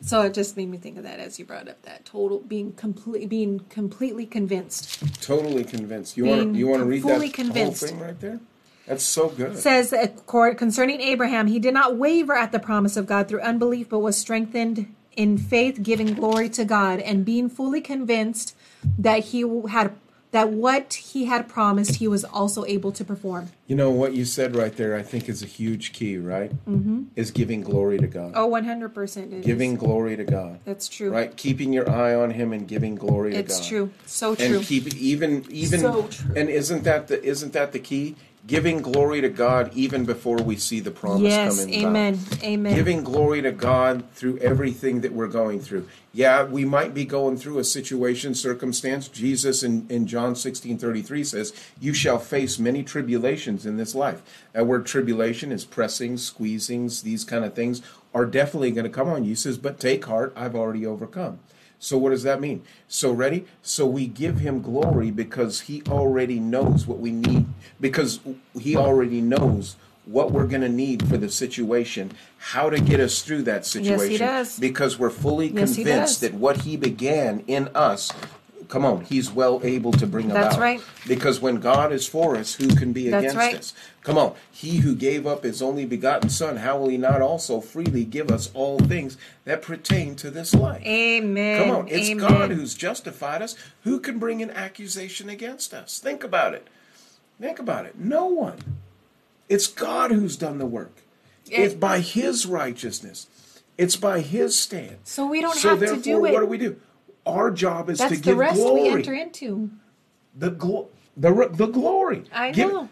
So it just made me think of that as you brought up that total being complete being completely convinced. Totally convinced. You want to you want to read that convinced. whole thing right there? That's so good. Says concerning Abraham, he did not waver at the promise of God through unbelief, but was strengthened in faith, giving glory to God, and being fully convinced that he had that what he had promised, he was also able to perform. You know what you said right there, I think is a huge key, right? Mm-hmm. Is giving glory to God. Oh, 100% it is. Giving glory to God. That's true. Right? Keeping your eye on him and giving glory to It's God. true. So true. And keep even even So true. and isn't that the isn't that the key? Giving glory to God even before we see the promise yes, come in. amen. Amen. Giving glory to God through everything that we're going through. Yeah, we might be going through a situation, circumstance. Jesus in, in John 16 33 says, You shall face many tribulations in this life. That word tribulation is pressing, squeezings, these kind of things are definitely going to come on you. He says, But take heart, I've already overcome. So what does that mean? So ready? So we give him glory because he already knows what we need because he already knows what we're going to need for the situation, how to get us through that situation Yes, he does. because we're fully Yes, convinced that what he began in us come on, he's well able to bring about. That's right. Because when God is for us, who can be That's against right. us? Come on, he who gave up his only begotten son, how will he not also freely give us all things that pertain to this life? Amen. Come on, it's Amen. God who's justified us. Who can bring an accusation against us? Think about it. Think about it. No one. It's God who's done the work. It's by His righteousness. It's by His stand. So we don't so have to do it. So what do we do? Our job is That's to give glory. That's the rest we enter into. the glo- the re- the glory. I Give- know.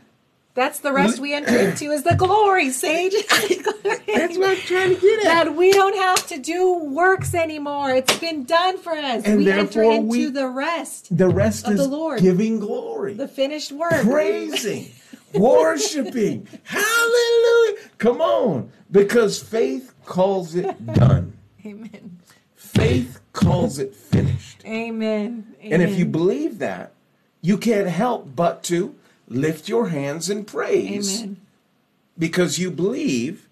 That's the rest we enter into is the glory, Sage. That's what I'm trying to get at. that we don't have to do works anymore. It's been done for us. And we enter into we- the rest, the rest of is the Lord. giving glory. the finished work. praising, worshiping. Hallelujah. Come on. Because faith calls it done. Amen. Faith calls it finished. Amen. Amen. And if you believe that, you can't help but to lift your hands in praise Amen. because you believe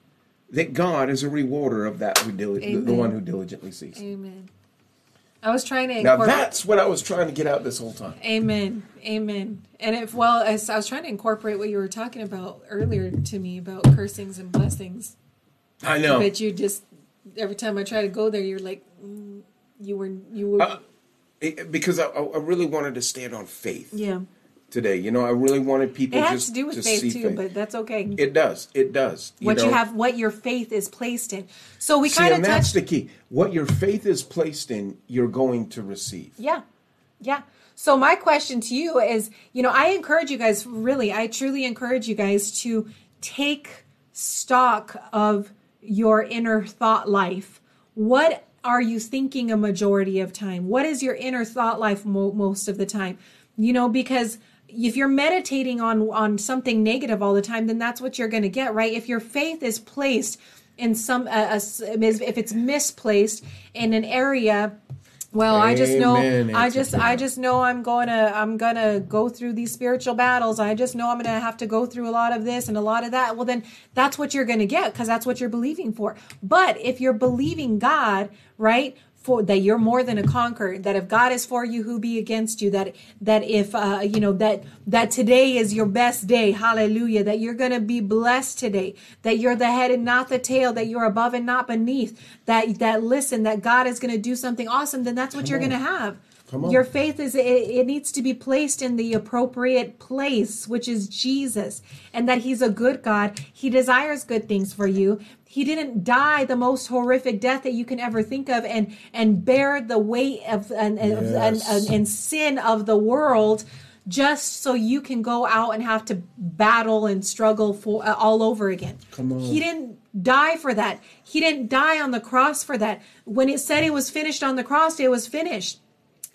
that God is a rewarder of that who the, one who diligently sees. Amen. I was trying to Now that's what I was trying to get out this whole time. Amen. Amen. And if well, as I was trying to incorporate what you were talking about earlier to me about cursings and blessings, I know. but you just every time I try to go there, you're like, mm, you were you were Uh, It- because I, I really wanted to stand on faith yeah. today. You know, I really wanted people It has just to do with to faith too, faith. but that's okay. It does. It does. what you have, what your faith is placed in. So we kind of and that's the key. What your faith is placed in, you're going to receive. Yeah. Yeah. So my question to you is, you know, I encourage you guys really, I truly encourage you guys to take stock of your inner thought life. What are you thinking a majority of time? What is your inner thought life mo- most of the time? You know, because if you're meditating on on something negative all the time, then that's what you're going to get, right? If your faith is placed in some uh, uh, if it's misplaced in an area well, I just know Amen, I just I just know I'm going to I'm going to go through these spiritual battles. I just know I'm going to have to go through a lot of this and a lot of that. Well, then that's what you're going to get because that's what you're believing for. But if you're believing God, right? For that you're more than a conqueror. That if God is for you, who be against you? That that if uh, you know that that today is your best day. Hallelujah. That you're gonna be blessed today. That you're the head and not the tail. That you're above and not beneath. That that listen. That God is gonna do something awesome. Then that's what you're on. gonna have. Come on. Your faith is it, it needs to be placed in the appropriate place, which is Jesus, and that He's a good God. He desires good things for you. He didn't die the most horrific death that you can ever think of, and and bear the weight of and Yes. and, and sin of the world. Just so you can go out and have to battle and struggle for uh, all over again. Come on. He didn't die for that. He didn't die on the cross for that. When it said it was finished on the cross, it was finished.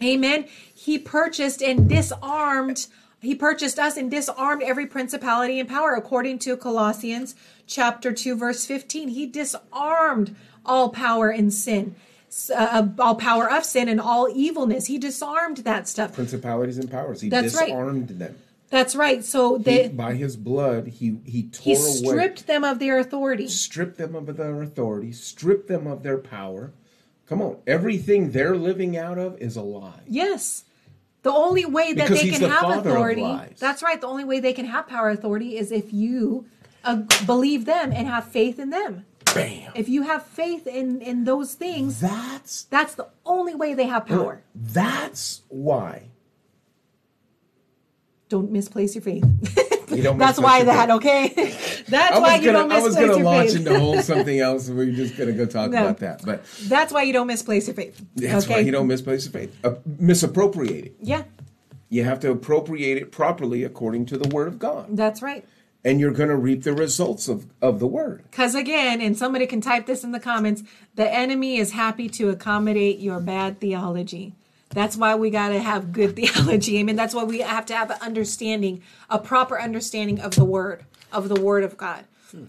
Amen. He purchased and disarmed. He purchased us and disarmed every principality and power, according to Colossians chapter 2, verse 15. He disarmed all power and sin, uh, all power of sin and all evilness. He disarmed that stuff. Principalities and powers. He That's right. disarmed them. That's right. So He, they, by his blood, he he tore he away, stripped them of their authority. stripped them of their authority, stripped them of their power. Come on, everything they're living out of is a lie. Yes. The only way that Because they can the have authority. That's right. The only way they can have power authority is if you uh, believe them and have faith in them. Bam. If you have faith in in those things, That's that's the only way they have power. That's why Don't misplace your faith. you don't. that's why that, okay? That's why you gonna, don't I was misplace gonna launch faith. into whole something else, and we're just gonna go talk No. about that. But That's why you don't misplace your faith. that's okay? why you don't misplace your faith. Uh, misappropriate it. Yeah, You have to appropriate it properly according to the Word of God, that's right. and you're going to reap the results of of the Word. Because again, and somebody can type this in the comments, the enemy is happy to accommodate your bad theology. That's why we got to have good theology. I mean, that's why we have to have an understanding, a proper understanding of the word, of the word of God.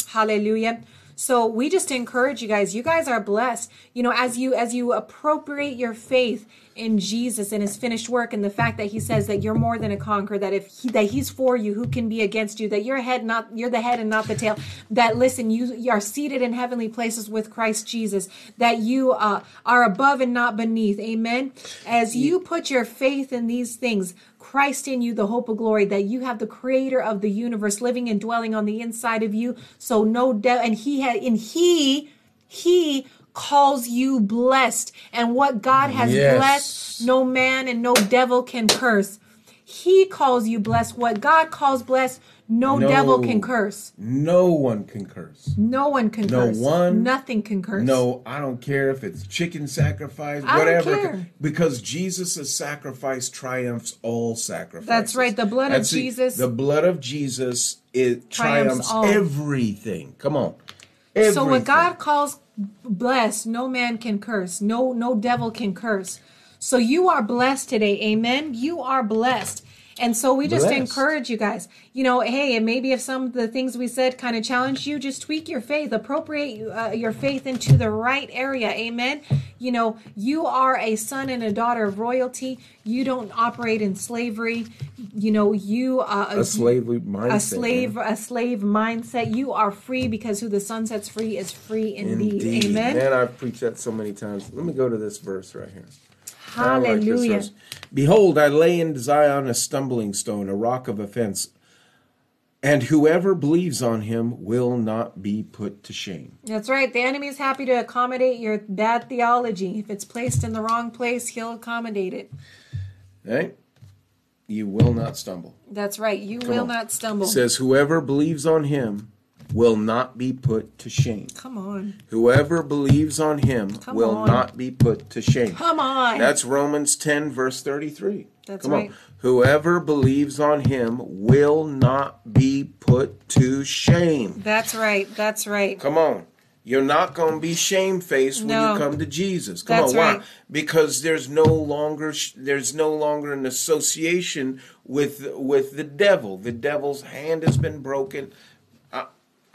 Hallelujah. So we just encourage you guys. You guys are blessed. You know, as you as you appropriate your faith in Jesus and his finished work and the fact that he says that you're more than a conqueror, that if he, that he's for you, who can be against you, that you're head not you're the head and not the tail, that listen, you, you are seated in heavenly places with Christ Jesus, that you uh, are above and not beneath. Amen. As you put your faith in these things, Christ in you, the hope of glory, that you have the creator of the universe living and dwelling on the inside of you. So no doubt, and he had, and he, he calls you blessed. And what God has Yes. blessed, no man and no devil can curse. He calls you blessed. What God calls blessed, no, No. devil can curse. No one can curse. No one can No curse. one. Nothing can curse. No, I don't care if it's chicken sacrifice, I don't whatever. care. Because Jesus' sacrifice triumphs all sacrifices. That's right, the blood of That's it. Jesus- The blood of Jesus it Triumphs triumphs, everything. Come on. So what God calls blessed, no man can curse. No no devil can curse. So you are blessed today. Amen. You are blessed. And so we just Blessed. encourage you guys. You know, hey, and maybe if some of the things we said kind of challenge you, just tweak your faith, appropriate uh, your faith into the right area. Amen. You know, you are a son and a daughter of royalty. You don't operate in slavery. You know, you uh, a slavery mindset. a slave a slave mindset you are free because who the Son sets free is free indeed, Indeed. amen Man, I've preached that so many times. Let me go to this verse right here. Hallelujah. Behold, I lay in Zion a stumbling stone, a rock of offense, and whoever believes on him will not be put to shame. that's right the enemy is happy to accommodate your bad theology if it's placed in the wrong place he'll accommodate it Right? You will not stumble. that's right you will on. not stumble It says, Whoever believes on him will not be put to shame. come on Whoever believes on him Come will on. not be put to shame. come on That's Romans 10, verse 33. That's Come right. on. Whoever believes on him will not be put to shame. that's right that's right Come on. You're not going to be shamefaced when you come to Jesus. Come That's on, why? right. Because there's no longer there's no longer an association with with the devil. The devil's hand has been broken.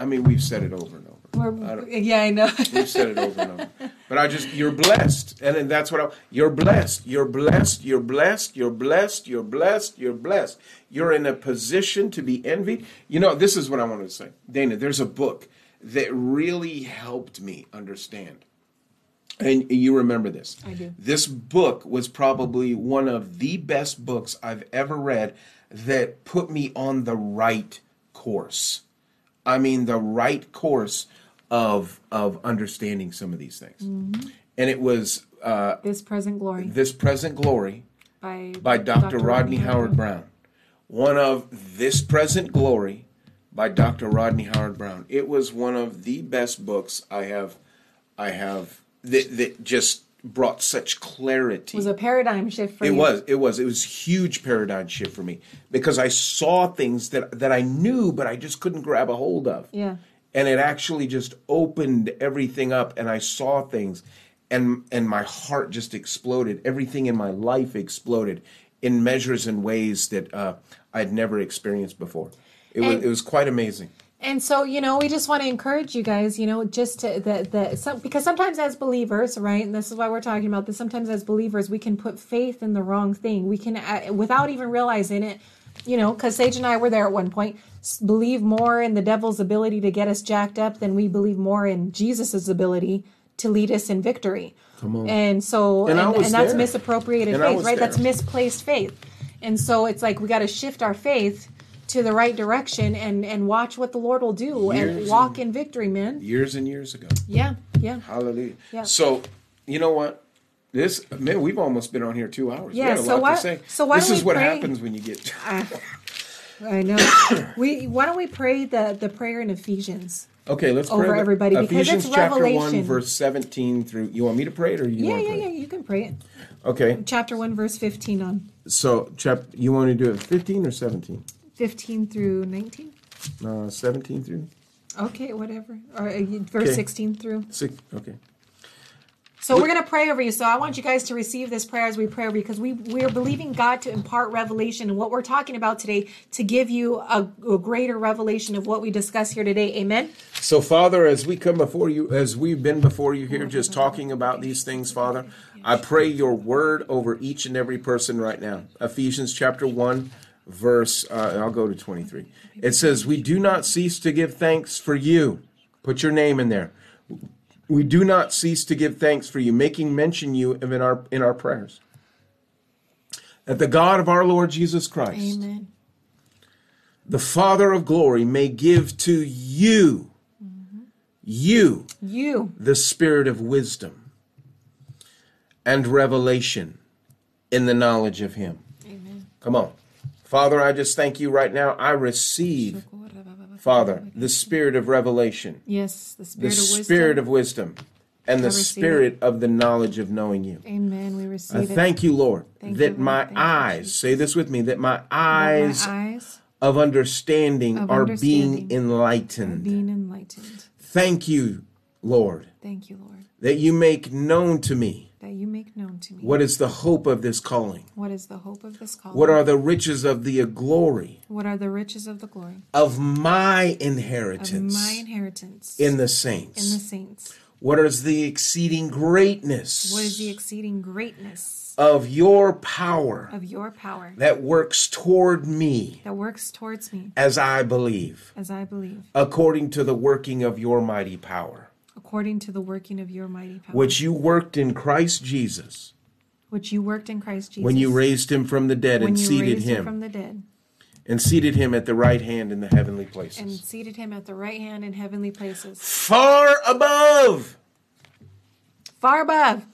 I, mean, we've said it over and over. I We're, yeah i know We've said it over and over. But I just, you're blessed. And then that's what I, you're blessed. You're blessed. You're blessed. You're blessed. You're blessed. You're blessed. You're in a position to be envied. You know, this is what I wanted to say. Dana, there's a book that really helped me understand. And you remember this. I do. This book was probably one of the best books I've ever read that put me on the right course. I mean, the right course of of understanding some of these things. Mm-hmm. And it was uh, this present glory This Present Glory by by Dr. Rodney Howard Brown. One of This Present Glory by Dr. Rodney Howard-Browne. It was one of the best books I have I have that, that just brought such clarity. It was a paradigm shift for me. It you was. It was. It was huge paradigm shift for me because I saw things that that I knew, but I just couldn't grab a hold of. Yeah. And it actually just opened everything up, and I saw things, and and my heart just exploded. Everything in my life exploded in measures and ways that uh, I'd never experienced before. It was. It was quite amazing. And so, you know, we just want to encourage you guys, you know, just to the the some, because sometimes as believers, right, and this is why we're talking about this. Sometimes as believers, we can put faith in the wrong thing. We can, uh, without even realizing it, you know, because Sage and I were there at one point, believe more in the devil's ability to get us jacked up than we believe more in Jesus's ability to lead us in victory. Come on. And so, And and, and, that's there. misappropriated And faith, right? That's misplaced faith. And so it's like we got to shift our faith to the right direction and and watch what the Lord will do and Years walk in victory, man. Years and years ago. Yeah, yeah. Hallelujah. Yeah. So, you know what? This man, we've almost been on here two hours. Yeah, so lot why- to say. so why this is what pray? happens when you get. I know. we why don't we pray the the prayer in Ephesians? Okay, let's Over pray. everybody, because Ephesians it's chapter one, verse seventeen through. You want me to pray it, or you Yeah, want to yeah, pray? yeah. You can pray it. Okay, Chapter one, verse fifteen on so chap, you want to do it fifteen or seventeen? Fifteen through nineteen. Uh, seventeen through Okay, whatever. Or uh, you- verse Okay. sixteen through. six. Okay. So we're going to pray over you. So I want you guys to receive this prayer as we pray over you because we we're believing God to impart revelation and what we're talking about today to give you a, a greater revelation of what we discuss here today. Amen. So, Father, as we come before you, as we've been before you here, just talking about these things, Father, I pray your word over each and every person right now. Ephesians chapter 1, verse, uh, I'll go to 23. It says, We do not cease to give thanks for you. Put your name in there. We do not cease to give thanks for you, making mention you of in our in our prayers. That the God of our Lord Jesus Christ, Amen. the Father of glory, may give to you, you, You. the spirit of wisdom and revelation in the knowledge of Him. Amen. Come on. Father, I just thank you right now. I receive, Father, the spirit of revelation, Yes, the the spirit of wisdom. spirit of wisdom, and the spirit of the knowledge of knowing you. Amen. We receive I it. thank you, Lord, Thank that you, Lord. my Thank eyes, Jesus. say this with me, that my That my eyes eyes of understanding Of are understanding being enlightened. being enlightened. Thank you, Lord, Thank you, Lord, that you make known to me that you make known to me what is the hope of this calling. what is the hope of this calling. What are the riches of the glory what are the riches of the glory of my inheritance. of my inheritance in the saints. in the saints? What is the exceeding greatness What is the exceeding greatness of your power of your power that works toward me that works towards me as I believe, as I believe, according to the working of your mighty power, according to the working of your mighty power, which you worked in Christ Jesus which you worked in Christ Jesus when you raised him from the dead when and you seated raised him from the dead and seated him at the right hand in the heavenly places, and seated him at the right hand in heavenly places, Far above. far above,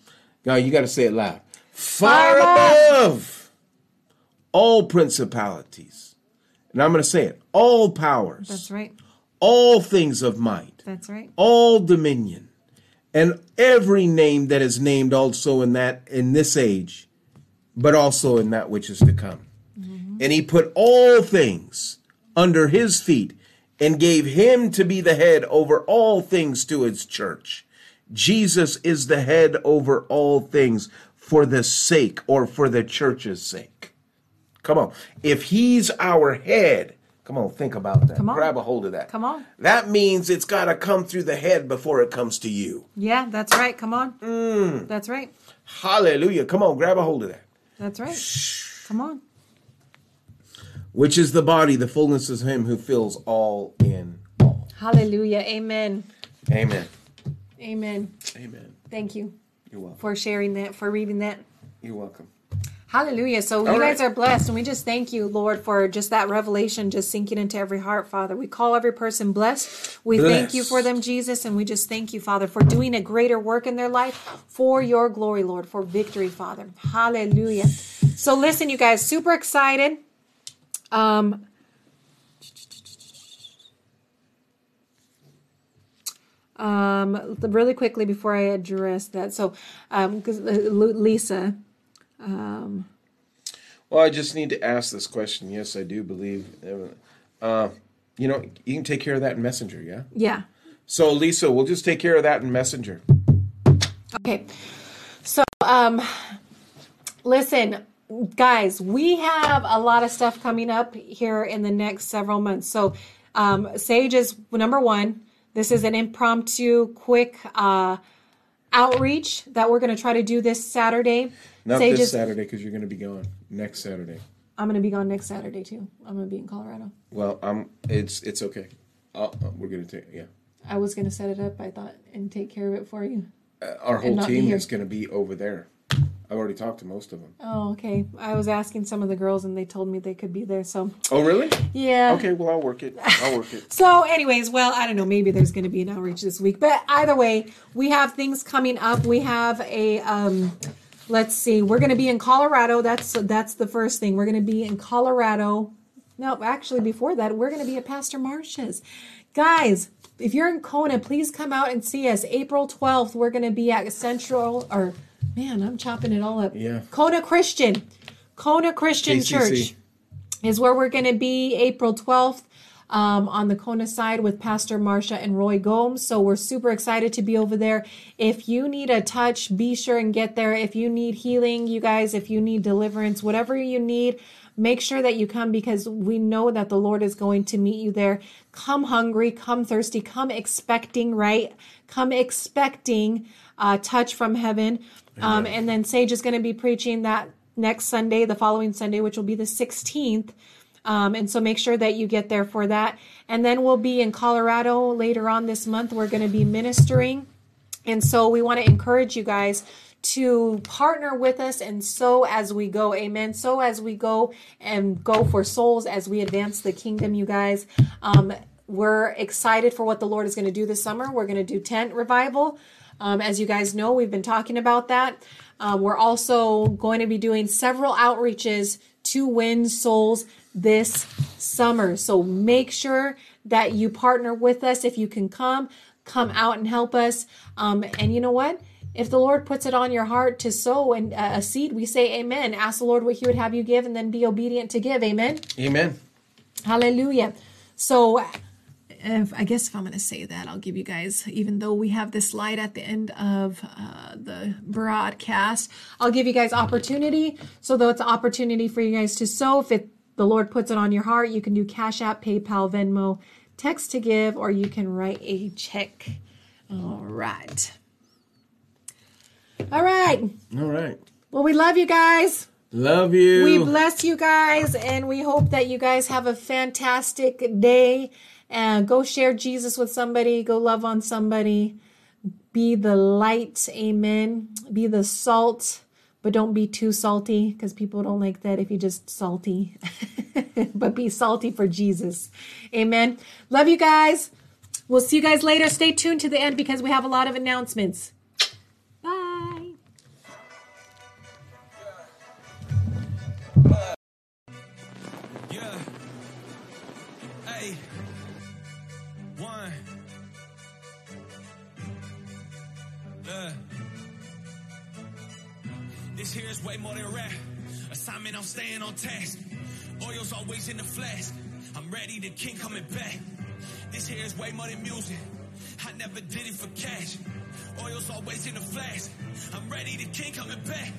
Now you got to say it loud. Far Far above. above all principalities. And I'm going to say it. All powers. that's right, All things of might. That's right, All dominion. And every name that is named also in that in this age, but also in that which is to come. Mm-hmm. And he put all things under his feet and gave him to be the head over all things to his church. Jesus is the head over all things for the sake or for the church's sake. Come on. If he's our head, come on, think about that. Come on. Grab a hold of that. Come on. That means it's got to come through the head before it comes to you. yeah, that's right. Come on, Mm. that's right, Hallelujah. Come on, grab a hold of that. that's right. Come on. Which is the body, the fullness of him who fills all in all. Hallelujah. Amen. Amen. Amen. Amen. Thank you You're welcome. for sharing that, for reading that. You're welcome. Hallelujah. So All you guys are blessed, and we just thank you, Lord, for just that revelation just sinking into every heart, Father. We call every person blessed. We thank you for them, Jesus, and we just thank you, Father, for doing a greater work in their life for your glory, Lord, for victory, Father. Hallelujah. So listen, you guys, super excited. Um um really quickly before I address that. So um 'cause, uh, Lisa Well, I just need to ask this question. Yes, I do believe. Uh, you know, you can take care of that in Messenger, yeah? yeah. So, Lisa, we'll just take care of that in Messenger. Okay. So, um, listen, guys, we have a lot of stuff coming up here in the next several months. So, um, Sage is number one. This is an impromptu, quick uh, outreach that we're going to try to do this Saturday. Not this is- Saturday because you're going to be gone. Next Saturday. I'm going to be gone next Saturday too. I'm going to be in Colorado. Well, um, it's it's okay. I'll, uh, we're going to take yeah. I was going to set it up, I thought, and take care of it for you. Our whole team is going to be over there. I've already talked to most of them. Oh, okay. I was asking some of the girls, and they told me they could be there. So, Oh, really? yeah. Okay, well, I'll work it. I'll work it. So, anyways, well, I don't know. Maybe there's going to be an outreach this week, but either way, we have things coming up. We have a um, let's see. We're going to be in Colorado. That's that's the first thing. We're going to be in Colorado. No, actually, before that, we're going to be at Pastor Marsh's. Guys, if you're in Kona, please come out and see us. April 12th, we're going to be at Central. Or man, I'm chopping it all up. Yeah. Kona Christian, Kona Christian. Church is where we're going to be April 12th. um, on the Kona side with Pastor Marsha and Roy Gomes. So we're super excited to be over there. If you need a touch, be sure and get there. If you need healing, you guys, if you need deliverance, whatever you need, make sure that you come because we know that the Lord is going to meet you there. Come hungry, come thirsty, come expecting, right? Come expecting uh, touch from heaven. Um, and then Sage is going to be preaching that next Sunday, the following Sunday, which will be the 16th. Um, and so make sure that you get there for that. And then we'll be in Colorado later on this month. We're going to be ministering. And so we want to encourage you guys to partner with us and so as we go. Amen. So as we go and go for souls as we advance the kingdom, you guys. Um, we're excited for what the Lord is going to do this summer. We're going to do tent revival. Um, as you guys know, we've been talking about that. Um, we're also going to be doing several outreaches to win souls this summer. So make sure that you partner with us. If you can come, come out and help us. Um, and you know what? If the Lord puts it on your heart to sow and uh, a seed, we say amen. Ask the Lord what he would have you give and then be obedient to give. Amen. Amen. Hallelujah. So, if, I guess if I'm going to say that, I'll give you guys, even though we have this slide at the end of uh, the broadcast, I'll give you guys opportunity. So, though it's an opportunity for you guys to sow, if it, the Lord puts it on your heart, you can do Cash App, PayPal, Venmo, text to give, or you can write a check. All right. All right. All right. Well, we love you guys. Love you. We bless you guys, and we hope that you guys have a fantastic day. And go share Jesus with somebody. Go love on somebody. Be the light. Amen. Be the salt, but don't be too salty because people don't like that if you just salty. but be salty for Jesus. Amen. Love you guys. We'll see you guys later. Stay tuned to the end because we have a lot of announcements. This here is way more than rap. Assignment, I'm staying on task. Oil's always in the flask. I'm ready, the king coming back. This here is way more than music. I never did it for cash. Oil's always in the flask. I'm ready, the king coming back.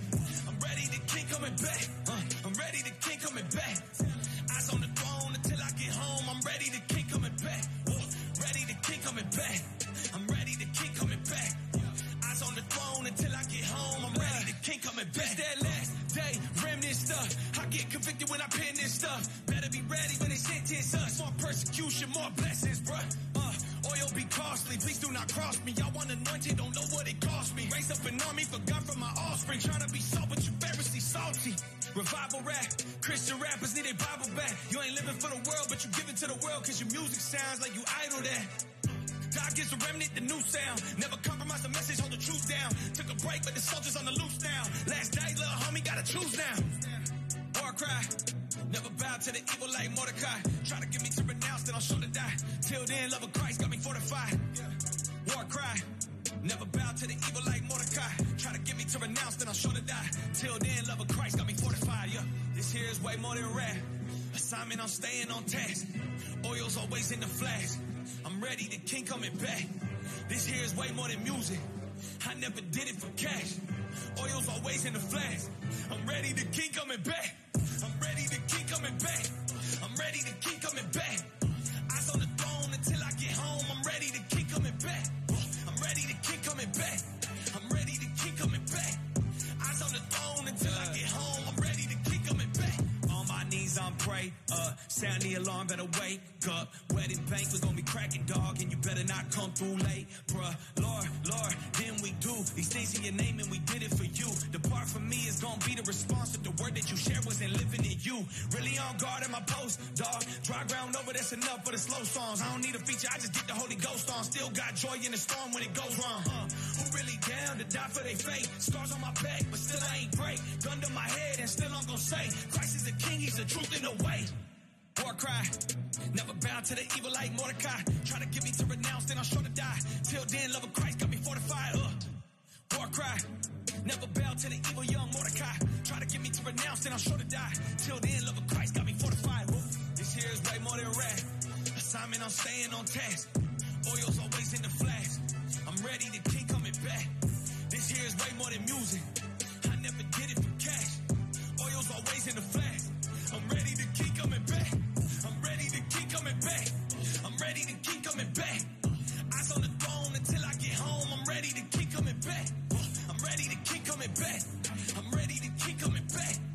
I'm ready, the king coming back. Uh, I'm ready, the king coming back. Eyes on the throne until I get home. I'm ready, the king coming back. Uh, ready, the king coming back. I'm ready, the king coming back. Eyes on the throne until I get home. I'm ready, king coming back. That last day, remnant stuff. I get convicted when I pen this stuff. Better be ready when they sentence us. More persecution, more blessings, bruh. Uh, oil be costly, please do not cross me. I want anointed, don't know what it cost me. Raise up an army for God from my offspring. Trying to be salt, but you Pharisee salty. Revival rap, Christian rappers need a Bible back. You ain't living for the world, but you give it to the world cause your music sounds like you idle that. God gives a remnant the new sound. Never compromise the message, hold the truth down. Took a break, but the soldiers on the loose now. Last night, little homie gotta choose now. War cry. Never bow to the evil like Mordecai. Try to get me to renounce, then I'll sure to die. Till then, love of Christ got me fortified. War cry. Never bow to the evil like Mordecai. Try to get me to renounce, then I'll sure to die. Till then, love of Christ got me fortified. Yeah, this here is way more than rap. Assignment, I'm staying on task. Oil's always in the flask. I'm ready, the king coming back. This here is way more than music. I never did it for cash. Oil's always in the flask. I'm ready, the king coming back. I'm ready, the king coming back. I'm ready, the king coming back. Eyes on the throne until I get home. I'm ready, the king coming back. I'm ready, the king coming back. I'm ready, the king coming back. Eyes on the throne until I get home. I'm pray. Uh, sound the alarm, better wake up. Wedding banquet's gonna be cracking, dog, and you better not come through late, bruh. Lord, Lord, then we do these things in your name, and we did it for you. The Depart from me is gonna be the response if the word that you shared wasn't living in you. Really on guard at my post, dog. Dry ground over, that's enough for the slow songs. I don't need a feature, I just get the Holy Ghost on. Still got joy in the storm when it goes wrong. Uh, who really down to die for their faith? Scars on my back, but still I ain't break. Gun to my head, and still I'm gonna say, Christ is the king, he's the truth in the way. War cry. Never bow to the evil like Mordecai. Try to get me to renounce, then I'll sure to die. Till then, love of Christ got me fortified. Uh. War cry. Never bow to the evil young Mordecai. Try to get me to renounce, then I'll sure to die. Till then, love of Christ got me fortified. Uh. This here is way more than rap. assignment, I'm staying on task. Oil's always in the flash. I'm ready, the king coming back. This here is way more than music. I never did it for cash. Oil's always in the flash. I'm ready to keep coming back. I'm ready to keep coming back. I'm ready to keep coming back. Eyes on the throne until I get home. I'm ready to keep coming back. I'm ready to keep coming back. I'm ready to keep coming back.